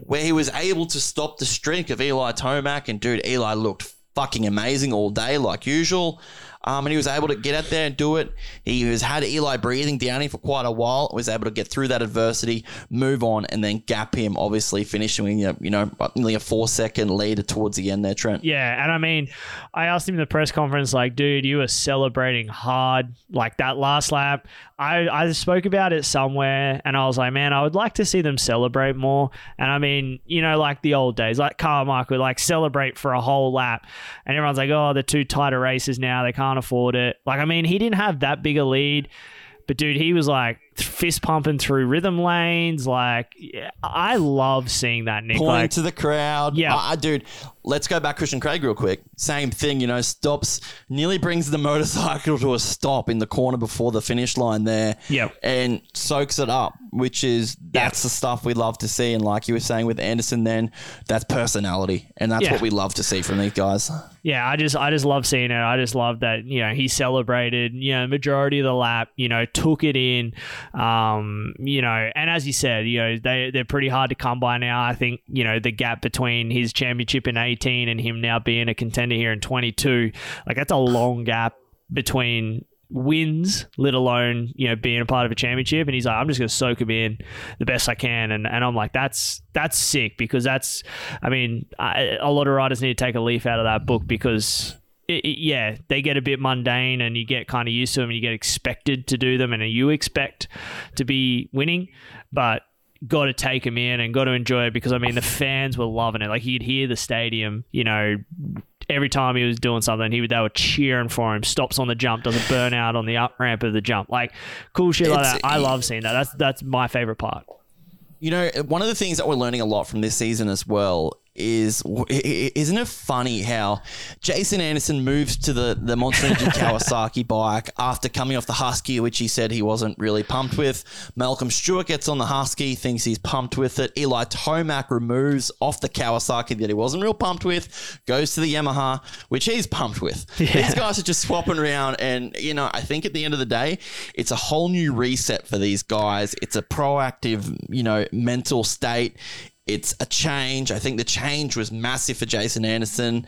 Where he was able to stop the streak of Eli Tomac, and dude, Eli looked fucking amazing all day, like usual. Um, and he was able to get out there and do it. He was had Eli breathing down him for quite a while. Was able to get through that adversity, move on, and then gap him. Obviously, finishing you know nearly a four second lead towards the end there, Trent. Yeah, and I mean, I asked him in the press conference, like, dude, you were celebrating hard, like that last lap. I, I spoke about it somewhere, and I was like, man, I would like to see them celebrate more. And I mean, you know, like the old days, like Carmichael like celebrate for a whole lap, and everyone's like, oh, they're too tighter races now, they can't afford it. Like, I mean, he didn't have that big a lead. But dude, he was like fist pumping through rhythm lanes. Like, yeah, I love seeing that, Nick. Pointing Like, to the crowd. Yeah. I, I- dude, let's go back Christian Craig real quick. Same thing, you know, stops, nearly brings the motorcycle to a stop in the corner before the finish line there. Yep. And soaks it up, which is, that's the stuff we love to see. And like you were saying with Anderson, then that's personality. And that's Yeah. what we love to see from these guys. Yeah, I just I just love seeing it. I just love that you know he celebrated you know majority of the lap. You know took it in. Um, you know, and as you said, you know they they're pretty hard to come by now. I think you know the gap between his championship in eighteen and him now being a contender here in twenty two, like that's a long gap between wins, let alone you know being a part of a championship. And he's like, I'm just gonna soak him in the best I can, and and I'm like, that's that's sick because that's, I mean, I, a lot of riders need to take a leaf out of that book because. It, it- yeah, they get a bit mundane, and you get kind of used to them, and you get expected to do them, and you expect to be winning, but got to take them in and got to enjoy it because I mean the fans were loving it. Like you'd hear the stadium, you know, every time he was doing something, he would they were cheering for him. Stops on the jump, does a burnout on the up ramp of the jump, like cool shit like It's- that. I love seeing that. That's that's my favorite part. You know, one of the things that we're learning a lot from this season as well is, isn't it funny how Jason Anderson moves to the, the Monster Energy Kawasaki bike after coming off the Husky, which he said he wasn't really pumped with. Malcolm Stewart gets on the Husky, thinks he's pumped with it. Eli Tomac removes off the Kawasaki that he wasn't real pumped with, goes to the Yamaha, which he's pumped with. These guys are just swapping around, and you know, I think at the end of the day, it's a whole new reset for these guys. It's a proactive, you know, mental state. It's a change. I think the change was massive for Jason Anderson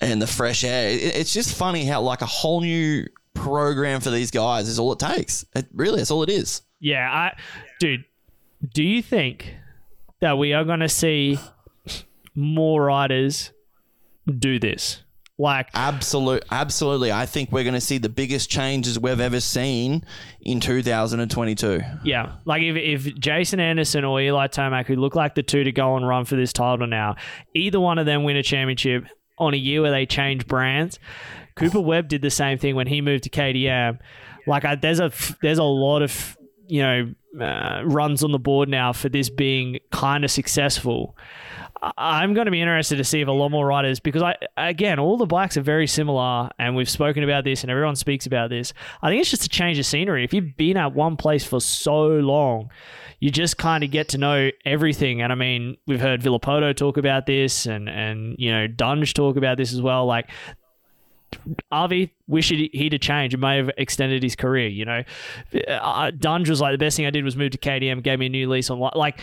and the fresh air. It's just funny how like a whole new program for these guys is all it takes. It really, that's all it is. Yeah, I, dude, do you think that we are going to see more riders do this? Like, Absolute, absolutely. I think we're going to see the biggest changes we've ever seen in 2022. Yeah, like if, if Jason Anderson or Eli Tomac, who look like the two to go and run for this title now, either one of them win a championship on a year where they change brands. Cooper Webb did the same thing when he moved to KTM. Like I, there's a there's a lot of you know uh, runs on the board now for this being kind of successful. I'm going to be interested to see if a lot more riders because I again all the bikes are very similar and we've spoken about this and everyone speaks about this. I think it's just a change of scenery. If you've been at one place for so long, you just kind of get to know everything. And I mean, we've heard Villopoto talk about this and and you know Dungey talk about this as well. Like RV wish he- he'd have changed. It may have extended his career. You know, uh, Dungey was like the best thing I did was move to KTM, gave me a new lease on life. Like,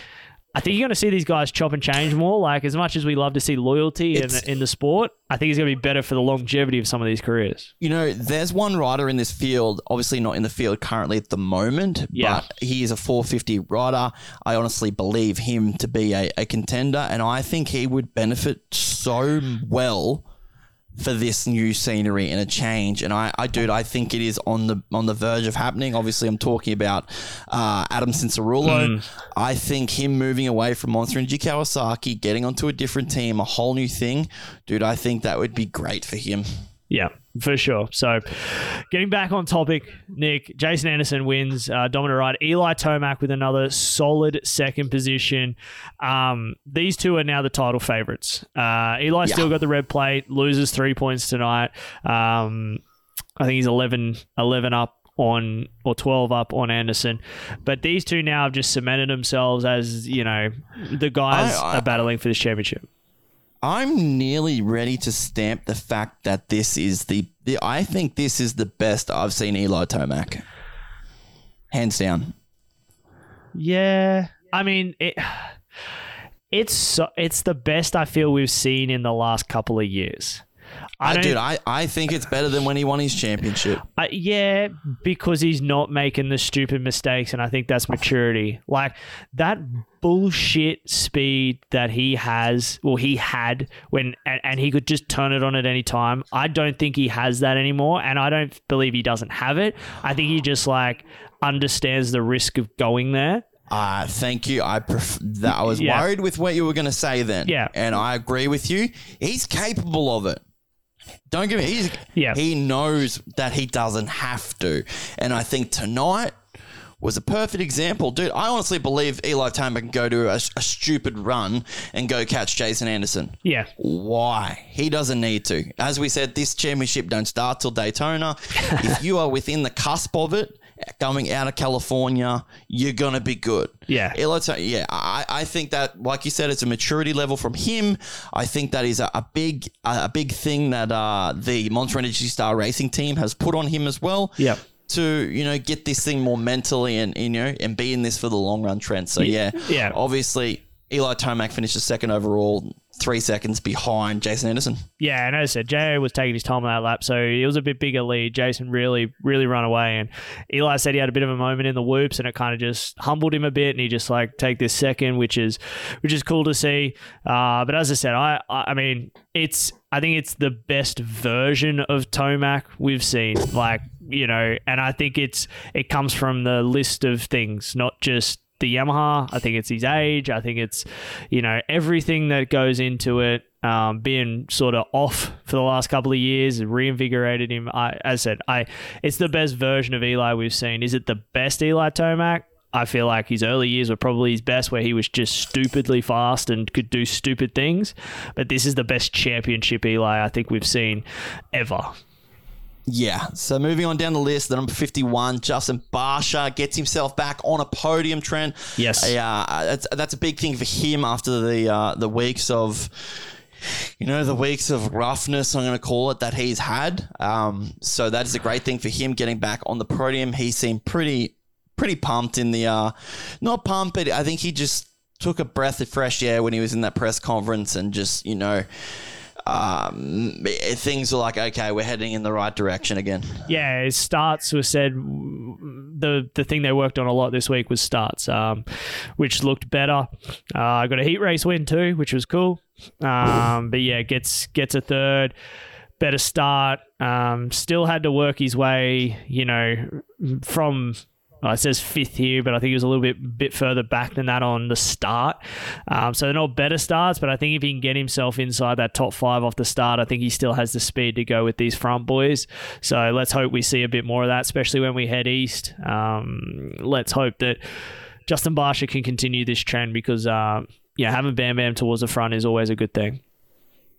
I think you're going to see these guys chop and change more. Like, as much as we love to see loyalty in, in the sport, I think it's going to be better for the longevity of some of these careers. You know, there's one rider in this field, obviously not in the field currently at the moment, Yeah. but he is a 450 rider. I honestly believe him to be a, a contender, and I think he would benefit so well for this new scenery and a change. And I, I dude, I think it is on the on the verge of happening. Obviously, I'm talking about uh, Adam Cianciarulo. I think him moving away from Monster Energy Kawasaki, getting onto a different team, a whole new thing, dude. I think that would be great for him. Yeah, for sure. So, getting back on topic, Nick, Jason Anderson wins uh, dominant ride. Eli Tomac with another solid second position. Um, these two are now the title favorites. Uh, Eli still got the red plate, loses three points tonight. Um, I think he's 11, 11 up on or 12 up on Anderson. But these two now have just cemented themselves as, you know, the guys I- I- are battling for this championship. I'm nearly ready to stamp the fact that this is the, the I think this is the best I've seen Eli Tomac. Hands down. Yeah, I mean it. It's so, it's the best I feel we've seen in the last couple of years. I uh, I, don't, dude, I, I think it's better than when he won his championship. I- yeah, because he's not making the stupid mistakes, and I think that's maturity. Like that bullshit speed that he has, well, he had when, and, and he could just turn it on at any time. I don't think he has that anymore, and I don't believe he doesn't have it. I think he just like understands the risk of going there. Uh, thank you. I pref- that I was Yeah. worried with what you were going to say then. Yeah. And I agree with you. He's capable of it. Don't give me. He's, Yeah. He knows that he doesn't have to. And I think tonight was a perfect example. Dude, I honestly believe Eli Tomac can go to a, a stupid run and go catch Jason Anderson. Yeah, Why? He doesn't need to. As we said, this championship don't start till Daytona. if you are within the cusp of it, coming out of California, you're gonna be good. Yeah. Eli yeah. I, I think that, like you said, it's a maturity level from him. I think that is a, a big a, a big thing that uh, the Monster Energy Star Racing team has put on him as well. Yep. To you know get this thing more mentally and you know and be in this for the long run Trent. So yeah, Yeah. Obviously, Eli Tomac finishes second overall, three seconds behind Jason Anderson. Yeah, and as I said, J.O. was taking his time on that lap, so it was a bit bigger lead. Jason really, really run away, and Eli said he had a bit of a moment in the whoops, and it kind of just humbled him a bit, and he just like take this second, which is, which is cool to see. Uh, but as I said, I, I, I mean, it's, I think it's the best version of Tomac we've seen, like you know, and I think it's, it comes from the list of things, not just the Yamaha. I think it's his age. I think it's, you know, everything that goes into it. Um, being sort of off for the last couple of years, reinvigorated him. I, as I said, I it's the best version of Eli we've seen. Is it the best Eli Tomac? I feel like his early years were probably his best, where he was just stupidly fast and could do stupid things. But this is the best championship Eli I think we've seen ever. Yeah. So moving on down the list, the number 51, Justin Barcia gets himself back on a podium Trent. Yes. Yeah, that's that's a big thing for him after the uh, the weeks of you know the weeks of roughness I'm going to call it that he's had. Um, so that is a great thing for him getting back on the podium. He seemed pretty pretty pumped in the uh, not pumped, but I think he just took a breath of fresh air when he was in that press conference and just you know um, things were like, okay, we're heading in the right direction again. Yeah, starts were said. The the thing they worked on a lot this week was starts, um, which looked better. Uh, got a heat race win too, which was cool. Um, but yeah, gets gets a third, better start. Um, still had to work his way, you know, from well, it says fifth here, but I think he was a little bit bit further back than that on the start. Um, so they're not better starts, but I think if he can get himself inside that top five off the start, I think he still has the speed to go with these front boys. So let's hope we see a bit more of that, especially when we head east. Um, let's hope that Justin Barcia can continue this trend because uh, yeah, having Bam Bam towards the front is always a good thing.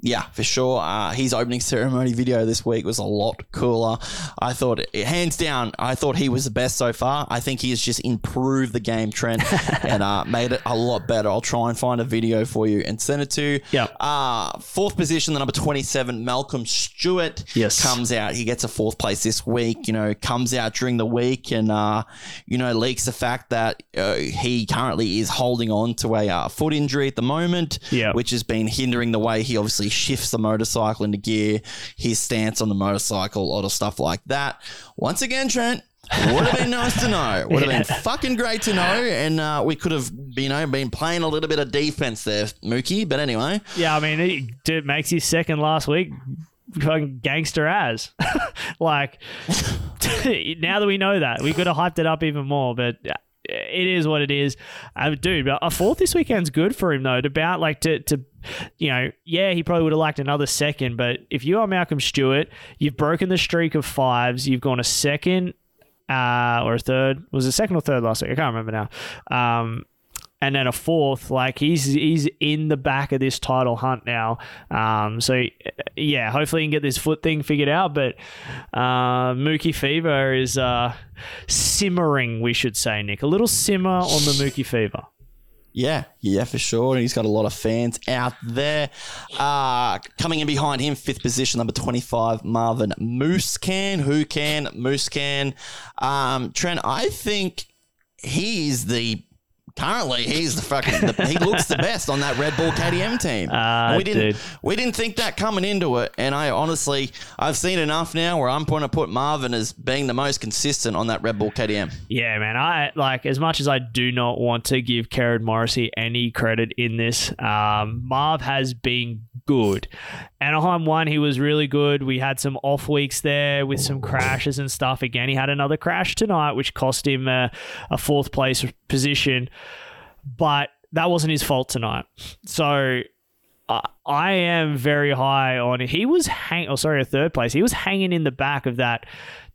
Yeah, for sure. Uh, his opening ceremony video this week was a lot cooler. I thought, hands down, I thought he was the best so far. I think he has just improved the game, Trent, and uh, made it a lot better. I'll try and find a video for you and send it to you. Yep. Uh, fourth position, the number 27, Malcolm Stewart, Yes. comes out. He gets a fourth place this week, you know, comes out during the week and, uh, you know, leaks the fact that uh, he currently is holding on to a uh, foot injury at the moment, Yep. which has been hindering the way he obviously shifts the motorcycle into gear, his stance on the motorcycle, a lot of stuff like that. Once again, Trent. Would have been nice to know. Would have been fucking great to know, and uh, we could have, you know, been playing a little bit of defense there, Mookie. But anyway, Yeah, I mean, it, makes his second last week fucking gangster as. like, now that we know that, we could have hyped it up even more, but it is what it is. Uh, dude, a fourth this weekend's good for him, though. To bout, like, to, to, you know, yeah, he probably would have liked another second, but if you are Malcolm Stewart, you've broken the streak of fives, you've gone a second. Uh, or a third was it second or third last week? I can't remember now. Um, and then a fourth. Like he's he's in the back of this title hunt now. Um, so yeah, hopefully he can get this foot thing figured out. But uh, Mookie fever is uh, simmering, we should say, Nick. A little simmer on the Mookie fever. Yeah, yeah, for sure. And He's got a lot of fans out there. Uh, coming in behind him, fifth position, number 25, Marvin Musquin. Who can? Moose Can. Um, Trent, I think he's the. Currently, he's the fucking. The, he looks the best on that Red Bull KTM team. And we didn't. dude. We didn't think that coming into it, and I honestly, I've seen enough now where I'm going to put Marvin as being the most consistent on that Red Bull KTM. Yeah, man. I like as much as I do not want to give Kerrod Morrissey any credit in this. Um, Marv has been good. Anaheim one, he was really good. We had some off weeks there with some crashes and stuff. Again, he had another crash tonight, which cost him a, a fourth place position, but that wasn't his fault tonight. So I I am very high on. He was hang. Oh, sorry, a third place. He was hanging in the back of that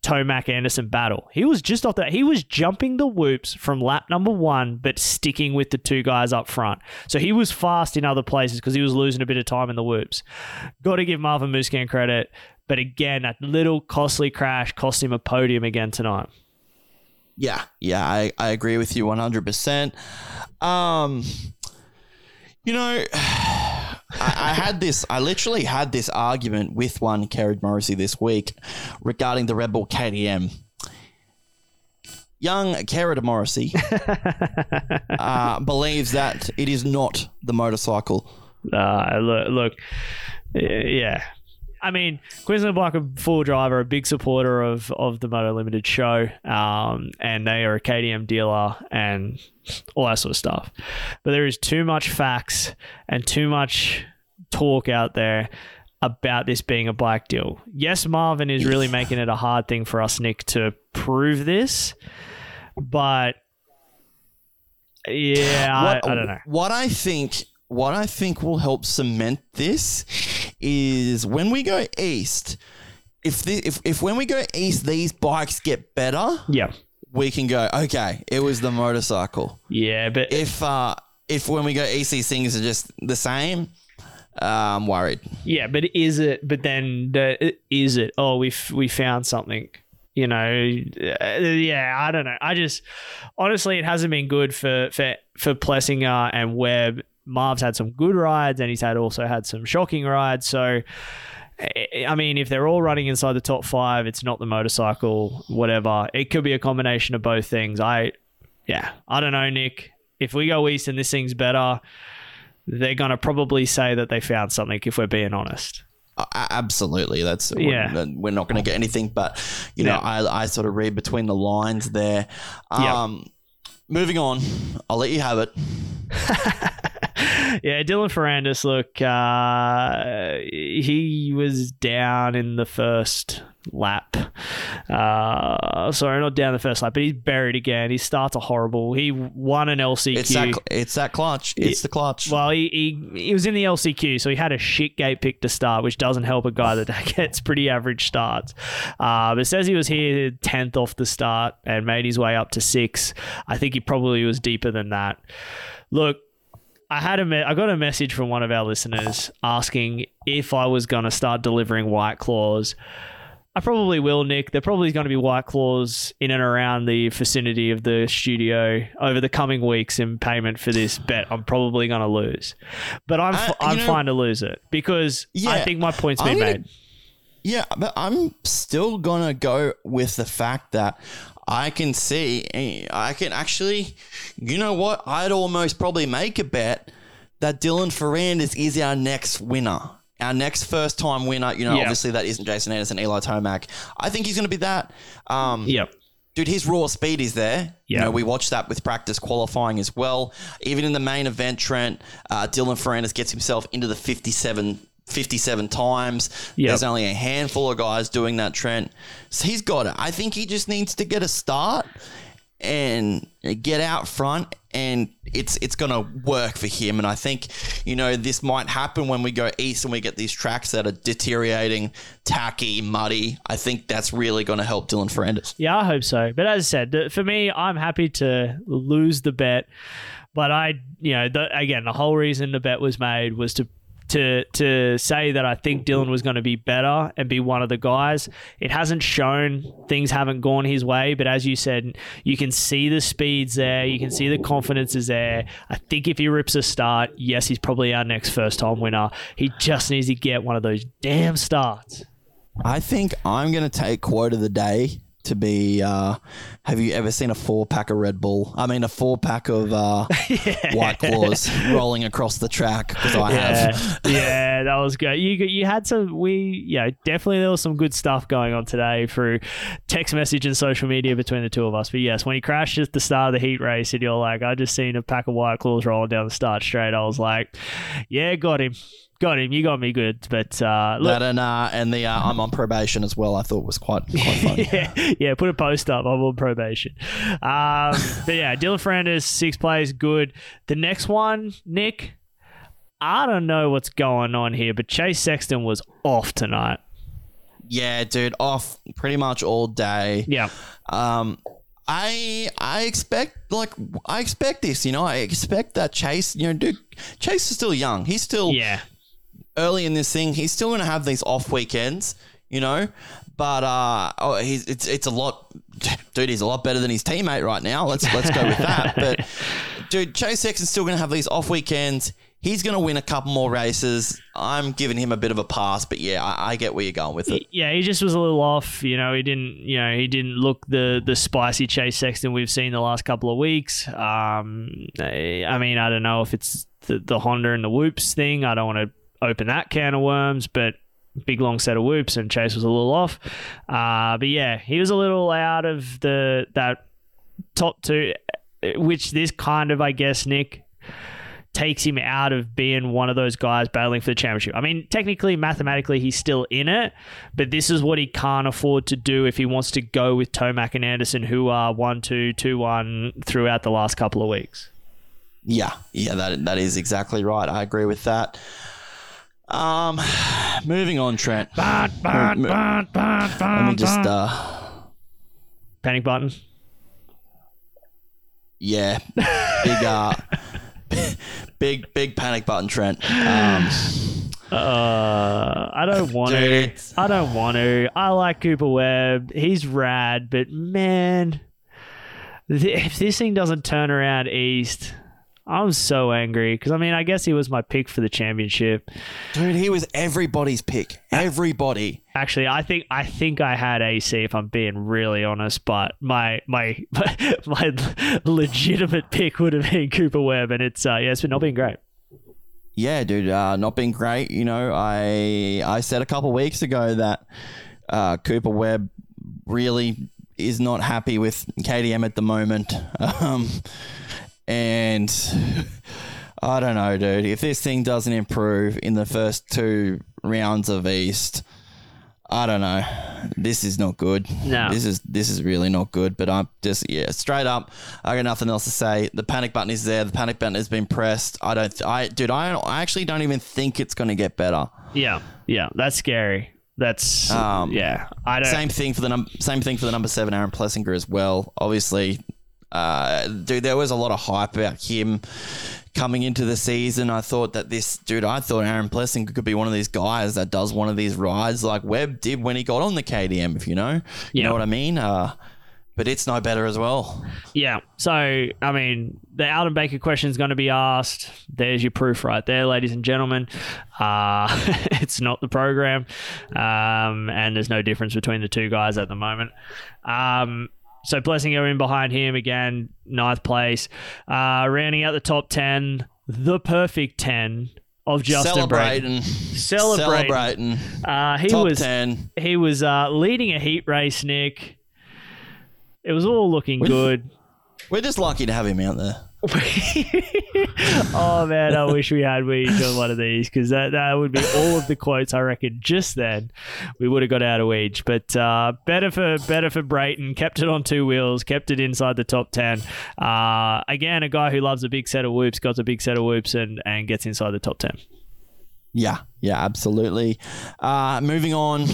Tomac Anderson battle. He was just off that. He was jumping the whoops from lap number one, but sticking with the two guys up front. So he was fast in other places because he was losing a bit of time in the whoops. Got to give Marvin Musquin credit. But again, that little costly crash cost him a podium again tonight. Yeah, yeah, I, I agree with you 100%. Um, you know, I, I had this, I literally had this argument with one Kerrod Morrissey this week regarding the Red Bull KTM. Young Kerrod Morrissey uh, believes that it is not the motorcycle. Uh, look, look, yeah. I mean, Queensland Bike are full driver, a big supporter of, of the Moto Limited show, um, and they are a KTM dealer and all that sort of stuff. But there is too much facts and too much talk out there about this being a bike deal. Yes, Marvin is really making it a hard thing for us, Nick, to prove this, but yeah, what, I, I don't know. What I think, what I think will help cement this is when we go east. If the, if if when we go east, these bikes get better, Yeah, we can go. Okay, it was the motorcycle. yeah, but If uh, if when we go east, these things are just the same. Uh, I'm worried. Yeah, but is it? But then the, is it? Oh, we we found something. You know, uh, yeah. I don't know. I just honestly, it hasn't been good for for for Plessinger and Webb. Marv's had some good rides, and he's had also had some shocking rides. So, I- I mean, if they're all running inside the top five, it's not the motorcycle. Whatever. It could be a combination of both things. I, yeah. I don't know, Nick. If we go east and this thing's better, they're gonna probably say that they found something. If we're being honest. Absolutely, that's Yeah. We're, we're not going to get anything, but you know, Yeah. I I sort of read between the lines there. Um, moving on, I'll let you have it. yeah, Dylan Ferrandis, look, uh, he was down in the first lap. Uh, sorry, not down the first lap, but he's buried again. His starts are horrible. He won an LCQ. It's that it's that clutch. It's the clutch. well, he, he he was in the LCQ, so he had a shit gate pick to start, which doesn't help a guy that gets pretty average starts. Uh, but it says he was here tenth off the start and made his way up to six. I think he probably was deeper than that. Look, I had a me- I got a message from one of our listeners asking if I was going to start delivering white claws. I probably will, Nick. There probably going to be white claws in and around the vicinity of the studio over the coming weeks in payment for this bet. I'm probably going to lose, but I'm uh, I- I'm know- fine to lose it because I think my point's been gonna- made. Yeah, but I'm still gonna go with the fact that I can see, I can actually, you know what? I'd almost probably make a bet that Dylan Ferrandis is our next winner. Our next first time winner, you know, Yeah. obviously that isn't Jason Anderson, Eli Tomac. I think he's going to be that. Um, Yep. Dude, his raw speed is there. You Yeah. know, we watched that with practice qualifying as well. Even in the main event, Trent, uh, Dylan Ferrandis gets himself into the 57, 57 times. Yep. There's only a handful of guys doing that, Trent. So he's got it. I think he just needs to get a start and get out front and it's it's going to work for him and I think you know this might happen when we go east and we get these tracks that are deteriorating tacky muddy I think that's really going to help Dylan Ferrandis Yeah, I hope so. But as I said, for me, I'm happy to lose the bet. But I, you know, the, again, the whole reason the bet was made was to to to say that I think Dylan was going to be better and be one of the guys. It hasn't shown things haven't gone his way, but as you said, you can see the speeds there, you can see the confidence is there. I think if he rips a start, yes, he's probably our next first time winner. He just needs to get one of those damn starts. I think I'm going to take quote of the day to be uh, have you ever seen a four pack of Red Bull? I mean, a four pack of uh, White Claws rolling across the track because I have. Yeah, yeah, that was good. You you had some we yeah definitely there was some good stuff going on today through text message and social media between the two of us. But yes, when he crashed at the start of the heat race, and you're like, I just seen a pack of white claws rolling down the start straight. I was like, yeah, got him, got him. You got me good. But uh, look, That and uh, and the uh, I'm on probation as well. I thought was quite quite funny. yeah, yeah, put a post up. I'm on probation. Um, but yeah, Dylan Ferrandis, six plays, good. The next one, Nick, I don't know what's going on here, but Chase Sexton was off tonight. Yeah, dude, off pretty much all day. Yeah. Um, I I expect like I expect this. You know, I expect that Chase. You know, dude, Chase is still young. He's still Yeah. Early in this thing. He's still going to have these off weekends. You know, but uh, oh, he's it's it's a lot, dude. He's a lot better than his teammate right now. Let's let's go with that. But dude, Chase Sexton's still going to have these off weekends. He's going to win a couple more races. I'm giving him a bit of a pass, but yeah, I, I get where you're going with it. Yeah, he just was a little off. You know, he didn't. You know, he didn't look the the spicy Chase Sexton we've seen the last couple of weeks. Um, I mean, I don't know if it's the, the Honda and the whoops thing. I don't want to open that can of worms, but big long set of whoops and Chase was a little off. Uh, but yeah, he was a little out of the that top two, which this kind of, I guess, Nick takes him out of being one of those guys battling for the championship. I mean, technically, mathematically, he's still in it, but this is what he can't afford to do if he wants to go with Tomac and Anderson, who are one, two, two, one throughout the last couple of weeks. Yeah, yeah, that that is exactly right. I agree with that. Um, moving on, Trent. Bun, bun, Mo- bun, bun, Let me just, uh, panic button. yeah, big, uh, big, big panic button, Trent. Um, Uh, I don't want Dude, to. it's- I don't want to. I like Cooper Webb. He's rad, but man, th- if this thing doesn't turn around east, I'm so angry. Because I mean, I guess he was my pick for the championship. dude, he was everybody's pick. Everybody. Actually, I think I think I had AC if I'm being really honest, but my my my, legitimate pick would have been Cooper Webb, and it's uh, yeah, it's been not been great. Yeah, dude, uh, not been great. You know, I I said a couple weeks ago that uh, Cooper Webb really is not happy with KTM at the moment. Um, and I don't know, dude. If this thing doesn't improve in the first two rounds of East, I don't know. This is not good. No. This is this is really not good. But I'm just yeah, straight up. I got nothing else to say. The panic button is there. The panic button has been pressed. I don't. I dude. I don't, I actually don't even think it's going to get better. Yeah, yeah, that's scary. That's Um, yeah. I don't. Same thing for the num- same thing for the number seven Aaron Plessinger as well. Obviously, uh, dude, there was a lot of hype about him coming into the season, I thought that this dude, I thought Aaron Plessinger could be one of these guys that does one of these rides like Webb did when he got on the KTM, if you know. You know what I mean? Uh, but it's no better as well. Yeah. So, I mean, the Aldon Baker question is going to be asked. There's your proof right there, ladies and gentlemen. Uh, it's not the program. Um, and there's no difference between the two guys at the moment. Um, so, Plessinger in behind him again, ninth place. Uh, rounding out the top 10, the perfect 10 of Justin Brayton. Celebrating. Celebrating. Celebrating. Uh, he Top was 10. he was uh, leading a heat race, Nick. It was all looking good. We're just lucky to have him out there. oh man, I wish we had Weege on one of these because that, that would be all of the quotes I reckon. Just then, we would have got out of Weege. But uh, better for better for Brayton. Kept it on two wheels. Kept it inside the top ten. Uh, again, a guy who loves a big set of whoops, got a big set of whoops, and and gets inside the top ten. Yeah, yeah, absolutely. Uh, moving on.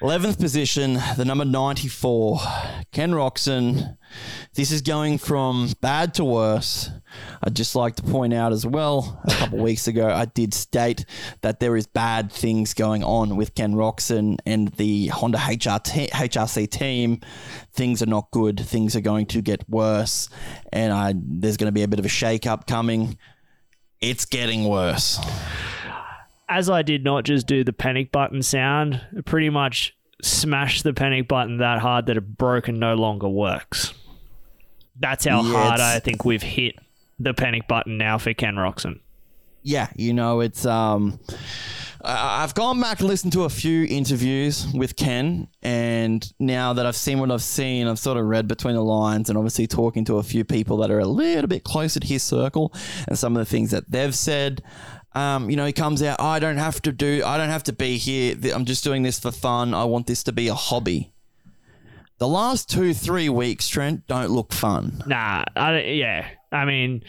11th position, the number 94, Ken Roczen. This is going from bad to worse. I'd just like to point out as well, a couple weeks ago, I did state that there is bad things going on with Ken Roczen and the Honda HRT, HRC team. Things are not good. Things are going to get worse. And I, there's going to be a bit of a shake up coming. It's getting worse. As I did not just do the panic button sound, it pretty much smashed the panic button that hard that it broke and no longer works. That's how Yeah, hard it's- I think we've hit the panic button now for Ken Roczen. yeah, you know, it's um, I've gone back and listened to a few interviews with Ken, and now that I've seen what I've seen, I've sort of read between the lines, and obviously talking to a few people that are a little bit closer to his circle, and some of the things that they've said. Um, you know, he comes out. I don't have to do. I don't have to be here. I'm just doing this for fun. I want this to be a hobby. The last two, three weeks, Trent, don't look fun. Nah, I, yeah. I mean,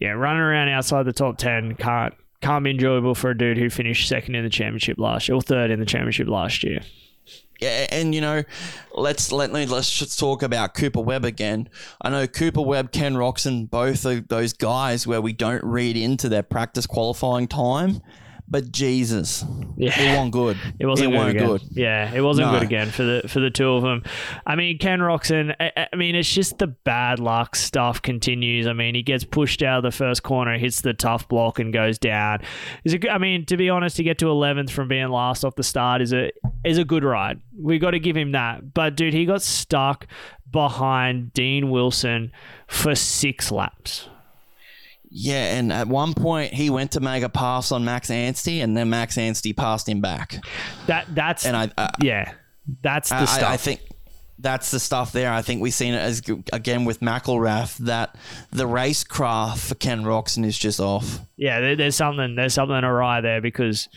yeah, running around outside the top 10 can't can't be enjoyable for a dude who finished second in the championship last year or third in the championship last year. And you know, let's let me let's just talk about Cooper Webb again. I know Cooper Webb, Ken Roczen, both of those guys where we don't read into their practice qualifying time, but Jesus, Yeah. it wasn't good. It wasn't it good again. good. Yeah, it wasn't No. good again for the for the two of them. I mean, Ken Roczen. I, I mean, it's just the bad luck stuff continues. I mean, he gets pushed out of the first corner, hits the tough block, and goes down. Is it? I mean, to be honest, to get to eleventh from being last off the start is a is a good ride. We got to give him that. But dude, he got stuck behind Dean Wilson for six laps. Yeah, and at one point he went to make a pass on Max Anstie, and then Max Anstie passed him back. That that's And I, I, yeah, that's the I, stuff. I think that's the stuff there. I think we've seen it as again with McElrath that the racecraft for Ken Roczen is just off. yeah, there, there's something there's something awry there because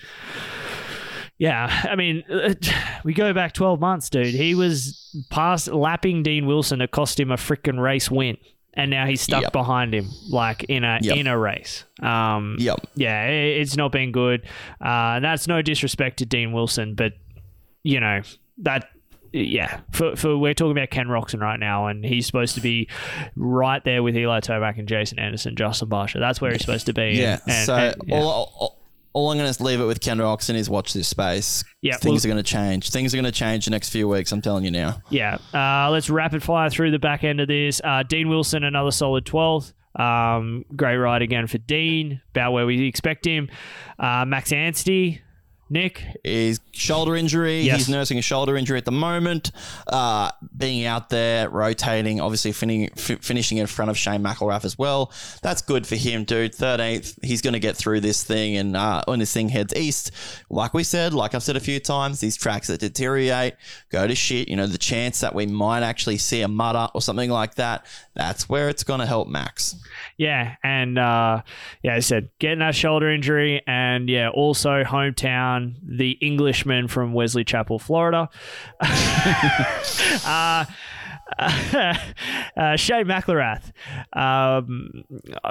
yeah, I mean, we go back 12 months, dude. He was past lapping Dean Wilson to cost him a freaking race win. And now he's stuck Yep. behind him, like in a Yep. in a race. Um, Yep. yeah, it, it's not been good. Uh, and that's no disrespect to Dean Wilson, but you know that yeah, for, for we're talking about Ken Roczen right now, and he's supposed to be right there with Eli Tomac and Jason Anderson, Justin Barcia. That's where he's supposed to be. Yeah. and- and- so and- yeah. all, all, all I'm going to leave it with Ken Roczen is watch this space. Yeah, Things well- are going to change. Things are going to change the next few weeks. I'm telling you now. Yeah. Uh, let's rapid fire through the back end of this. Uh, Dean Wilson, another solid 12th. Um, great ride again for Dean, about where we expect him. Uh, Max Anstie, Nick. Is shoulder injury. Yes. He's nursing a shoulder injury at the moment. Uh, being out there, rotating, obviously fin- f- finishing in front of Shane McElrath as well. That's good for him, dude. 13th. He's going to get through this thing. And uh, when this thing heads east, like we said, like I've said a few times, these tracks that deteriorate go to shit. You know, the chance that we might actually see a mutter or something like that, that's where it's going to help Max. Yeah. And uh, yeah, I said, getting that shoulder injury. And yeah, also hometown, the Englishman from Wesley Chapel, Florida. uh, uh, Shay McElrath. Um,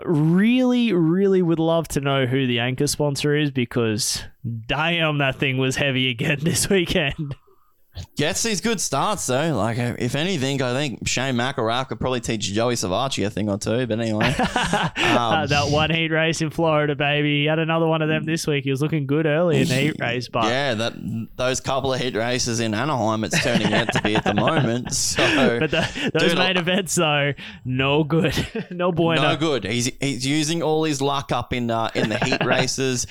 really, really would love to know who the anchor sponsor is because damn, that thing was heavy again this weekend. Gets these good starts though. Like uh, if anything, I think Shane McElrath could probably teach Joey Savatgy a thing or two. But anyway, Uh, that one heat race in Florida, baby. He had another one of them this week. He was looking good early in the heat race, but yeah, that those couple of heat races in Anaheim, it's turning out to be at the moment. So, but the, those Dude, main events though, no good, no bueno. no good. He's he's using all his luck up in uh, in the heat races.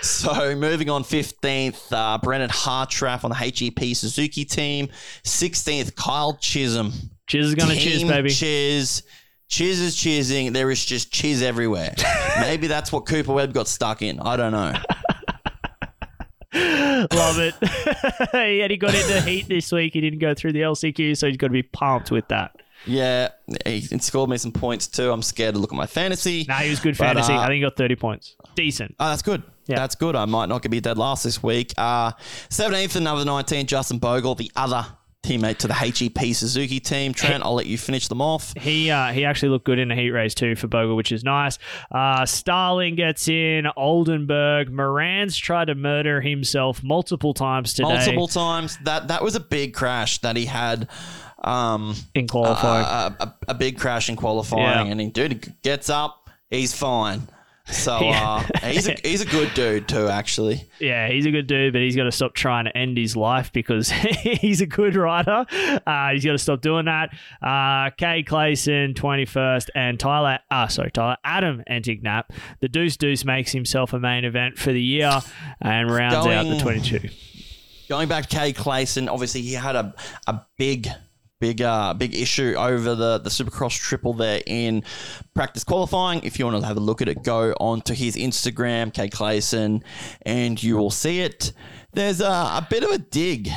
So moving on, fifteenth, uh, Brennan Hartranft on the HEP Suzuki team. Sixteenth, Kyle Chisholm. Chiz is gonna chiz, Team baby. Chiz. Chiz is chizzing. There is just chiz everywhere. Maybe that's what Cooper Webb got stuck in. I don't know. Love it. and he got into heat this week. He didn't go through the LCQ, so he's got to be pumped with that. Yeah, he he scored me some points too. I'm scared to look at my fantasy. Nah, he was good But, fantasy. uh, I think he got 30 points. Decent. Oh, that's good. Yeah. That's good. I might not be dead last this week. Uh, 17th and number 19, Justin Bogle, the other teammate to the HEP Suzuki team. Trent, I'll let you finish them off. He uh, he actually looked good in the heat race too for Bogle, which is nice. Uh, Starling gets in. Oldenburg. Moran's tried to murder himself multiple times today Multiple times. That that was a big crash that he had. Um, in qualifying. a, a, a big crash in qualifying, Yeah. and he dude he gets up, he's fine. So Yeah. uh, he's a he's a good dude too, actually. yeah, he's a good dude, but he's got to stop trying to end his life because he's a good rider. Uh, he's got to stop doing that. Uh, Cade Clason, 21st, and Tyler, uh, sorry, Tyler, Adam Enticknap. The Deuce Deuce makes himself a main event for the year and rounds out the 22. Going back to Cade Clason, obviously he had a, a big, big, uh, big issue over the, the Supercross triple there in practice qualifying. If you want to have a look at it, go on to his Instagram, Cade Clason, and you will see it. There's a, a bit of a dig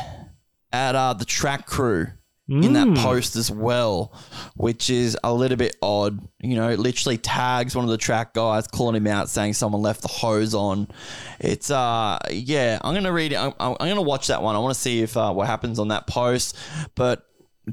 at uh, the track crew in that post as well, which is a little bit odd. You know, literally tags one of the track guys, calling him out, saying someone left the hose on. It's uh, yeah, I'm gonna read it. I'm, I'm gonna watch that one. I want to see if uh, what happens on that post, but.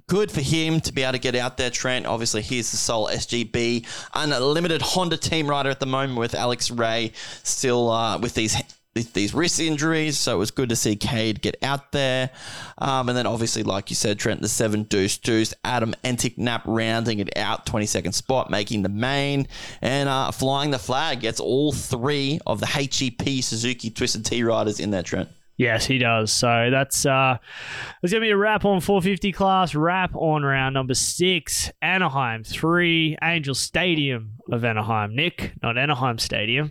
Good for him to be able to get out there, Trent. Obviously, he's the sole SGB unlimited Honda team rider at the moment with Alex Ray still uh, with these these wrist injuries. So it was good to see Cade get out there. Um, and then obviously, like you said, Trent, the seven deuce deuce, Adam Enticknap rounding it out, 22nd spot, making the main and uh, flying the flag. Gets all three of the HEP Suzuki Twisted Tea riders in there, Trent. Yes, he does. So that's uh there's gonna be a wrap on 450 class, wrap on round number six, Anaheim three, Angel Stadium of Anaheim. Nick, not Anaheim Stadium.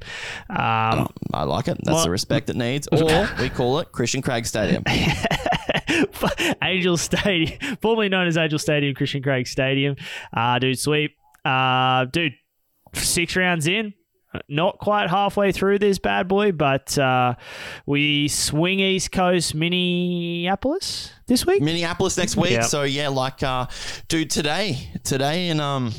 Um, I like it. That's Well- the respect it needs. Or we call it Christian Craig Stadium. Angel Stadium, formerly known as Angel Stadium, Christian Craig Stadium. Uh, dude, sweep. Uh, dude, six rounds in. Not quite halfway through this bad boy, but uh, we swing East Coast Minneapolis this week. Minneapolis next week. Yep. So yeah, like uh dude, today today in um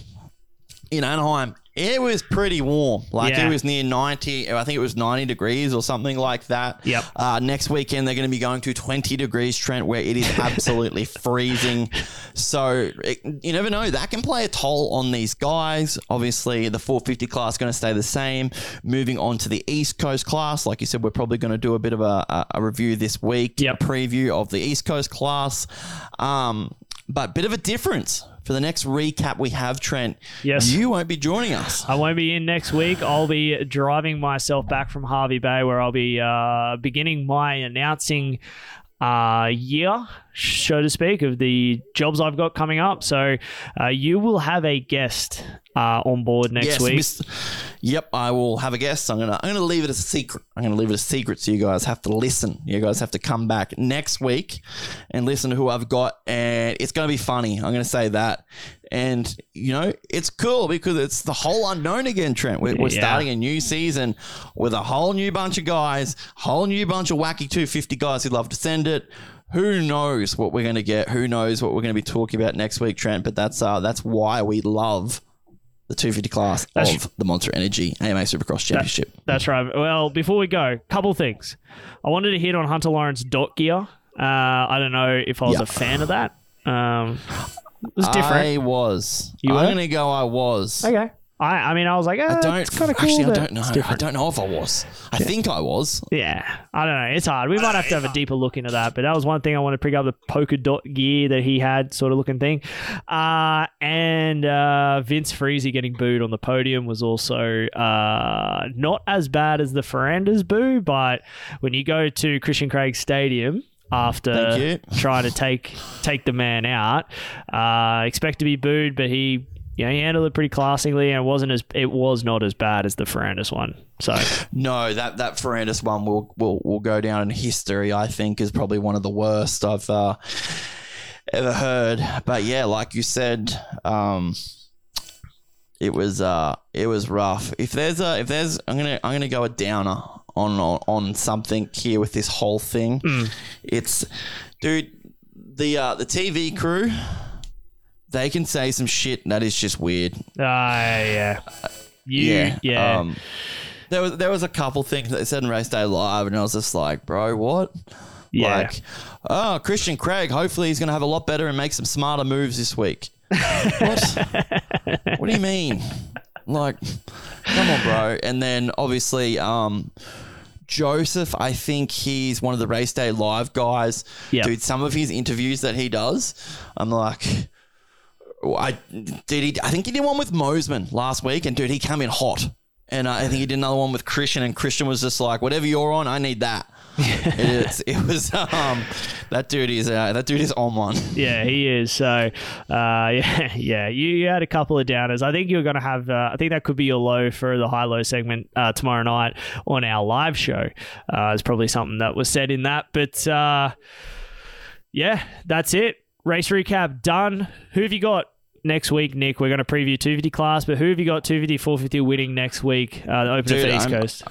in Anaheim, it was pretty warm. Like Yeah. it was near ninety. I think it was ninety degrees or something like that. Yep. Uh, next weekend they're going to be going to twenty degrees, Trent, where it is absolutely freezing. So it, you never know. That can play a toll on these guys. Obviously, the 450 class going to stay the same. Moving on to the East Coast class, like you said, we're probably going to do a bit of a, a, review this week. Yep. A preview of the East Coast class. Um, but a bit of a difference for the next recap we have, Trent. Yes. You won't be joining us. I won't be in next week. I'll be driving myself back from Hervey Bay, where I'll be uh, beginning my announcing uh, year, so to speak, of the jobs I've got coming up. So uh, you will have a guest uh, on board next yes, week. Mr. Yep, I will have a guest. I'm gonna I'm gonna leave it as a secret. I'm gonna leave it a secret so you guys have to listen. You guys have to come back next week and listen to who I've got, and it's gonna be funny. I'm gonna say that. And you know, it's cool because it's the whole unknown again, Trent. We're, we're Yeah. starting a new season with a whole new bunch of guys, whole new bunch of wacky 250 guys who love to send it. Who knows what we're going to get? Who knows what we're going to be talking about next week, Trent? But that's uh, that's why we love the 250 class That's- of the Monster Energy AMA Supercross Championship. That's right. Well, before we go, couple things. I wanted to hit on Hunter Lawrence dot gear. Uh, I don't know if I was Yeah. a fan of that. Um, it was different. I was. You I'm were? going to go. I was. okay. I, I mean, I was like, eh, I don't. it's kind of cool. actually, I don't know. I don't know if I was. I think I was. Yeah, I don't know. It's hard. We might have to have a deeper look into that. But that was one thing I want to pick up the polka dot gear that he had, sort of looking thing. Uh, and uh, Vince Friese getting booed on the podium was also uh, not as bad as the Ferrandis boo. But when you go to Christian Craig Stadium after trying to take take the man out, uh, expect to be booed, but he. You know, he handled it pretty classically, and it wasn't as it was not as bad as the Ferrandis one. So No, that that Ferrandis one will will will go down in history. I think is probably one of the worst I've uh, ever heard. But yeah, like you said, um, it was uh, it was rough. If there's a if there's I'm gonna I'm gonna go a downer on on, on something here with this whole thing. It's dude, the uh, the TV crew. They can say some shit that is just weird. Ah, yeah. You, yeah. Um, there was there was a couple things that they said in Race Day Live, and I was just like, bro, what? Yeah. Like, oh, Christian Craig. Hopefully, he's going to have a lot better and make some smarter moves this week. what? what do you mean? Like, come on, bro. And then obviously, um, Joseph, I think he's one of the Race Day Live guys. Yep. Dude, some of his interviews that he does, I'm like. I did. He, I think he did one with Mosiman last week, and dude, he came in hot. And uh, I think he did another one with Christian, and Christian was just like, "Whatever you're on, I need that." it is. It was. Um, that dude is. Uh, that dude is on one. yeah, he is. So, uh, yeah, yeah. You, you had a couple of downers. I think you're going to have. Uh, I think that could be your low for the high low segment uh, tomorrow night on our live show. Uh, it's probably something that was said in that. But uh, yeah, that's it. Race recap done. Who have you got? Next week, Nick, we're going to preview 250 class, but who have you got 250, 450 winning next week? Uh, the opener for Dude, East I'm- Coast.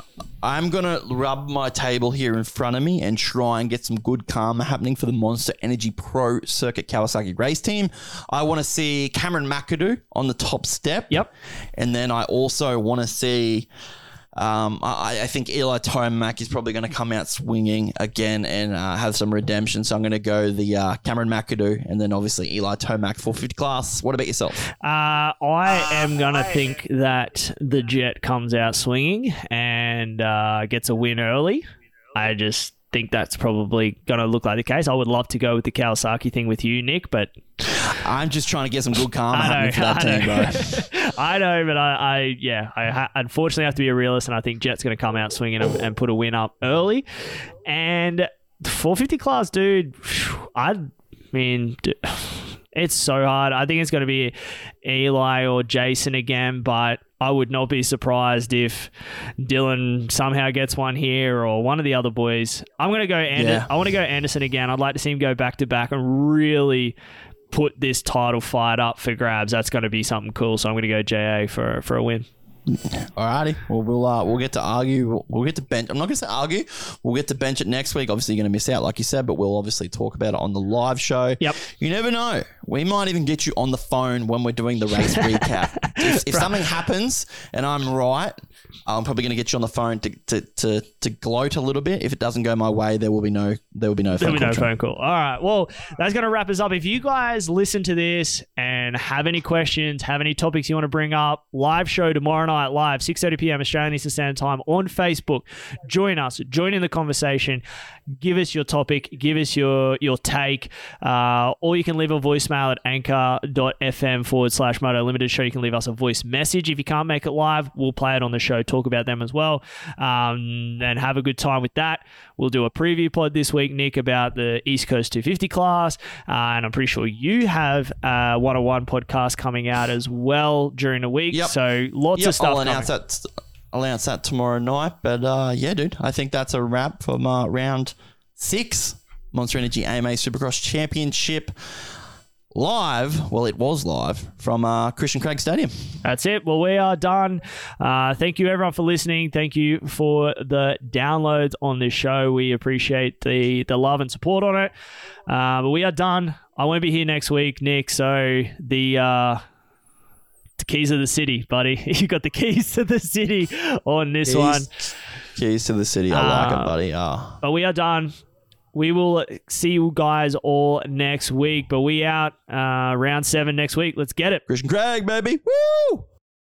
I'm gonna rub my table here in front of me and try and get some good karma happening for the Monster Energy Pro Circuit Kawasaki race team. I want to see Cameron McAdoo on the top step. Yep. And then I also want to see. Um, I, I think Eli Tomac is probably going to come out swinging again and uh, have some redemption. So I'm going to go the uh, Cameron McAdoo and then obviously Eli Tomac 450 class. What about yourself? Uh, I am going to think that the Jett comes out swinging and uh, gets a win early. I just think that's probably going to look like the case. I would love to go with the Kawasaki thing with you, Nick, but I'm just trying to get some good karma I know, for that I team, know. bro. I know, but I, I yeah, I ha- unfortunately have to be a realist, and I think Jett's going to come out swinging and, and put a win up early. And the 450 class, dude, I mean, it's so hard. I think it's going to be Eli or Jason again, but I would not be surprised if Dylan somehow gets one here or one of the other boys. I'm going to go. Ander- Yeah. I want to go Anderson again. I'd like to see him go back to back and really put this title fight up for grabs. That's going to be something cool. So I'm going to go JA for for a win. Alrighty. Well, we'll uh, we'll get to argue. We'll, we'll get to bench. I'm not going to say argue. We'll get to bench it next week. Obviously, you're going to miss out, like you said, but we'll obviously talk about it on the live show. Yep. You never know. We might even get you on the phone when we're doing the race recap. If, if something happens and I'm right, I'm probably going to get you on the phone to, to, to, to gloat a little bit. If it doesn't go my way, there will be no there will be no There'll phone be no phone call. All right. Well, that's going to wrap us up. If you guys listen to this and have any questions, have any topics you want to bring up, live show tomorrow night, live, 6.30 p.m. Australian Eastern Standard Time on Facebook. Join us. Join in the conversation. Give us your topic. Give us your, your take. Uh, or you can leave a voicemail at anchor.fm forward slash Moto Limited Show. You can leave us a voice message. If you can't make it live, we'll play it on the show, talk about them as well, um, and have a good time with that. We'll do a preview pod this week, Nick, about the East Coast 250 class. Uh, and I'm pretty sure you have a 101 podcast coming out as well during the week. Yep. So lots Yep, of stuff I'll coming. announce that. Announce that tomorrow night. But uh, yeah, dude, I think that's a wrap from uh, round six, Monster Energy AMA Supercross Championship. Live, well, it was live from uh, Christian Craig Stadium. That's it. Well, we are done. Uh, thank you, everyone, for listening. Thank you for the downloads on this show. We appreciate the the love and support on it. Uh, but we are done. I won't be here next week, Nick. So the uh, the keys of the city, buddy. You got the keys to the city on this one. Keys to the city. I like Uh, it, buddy. Uh, But we are done. We will see you guys all next week. But we out uh, round seven next week. Let's get it. Christian Craig, baby. Woo!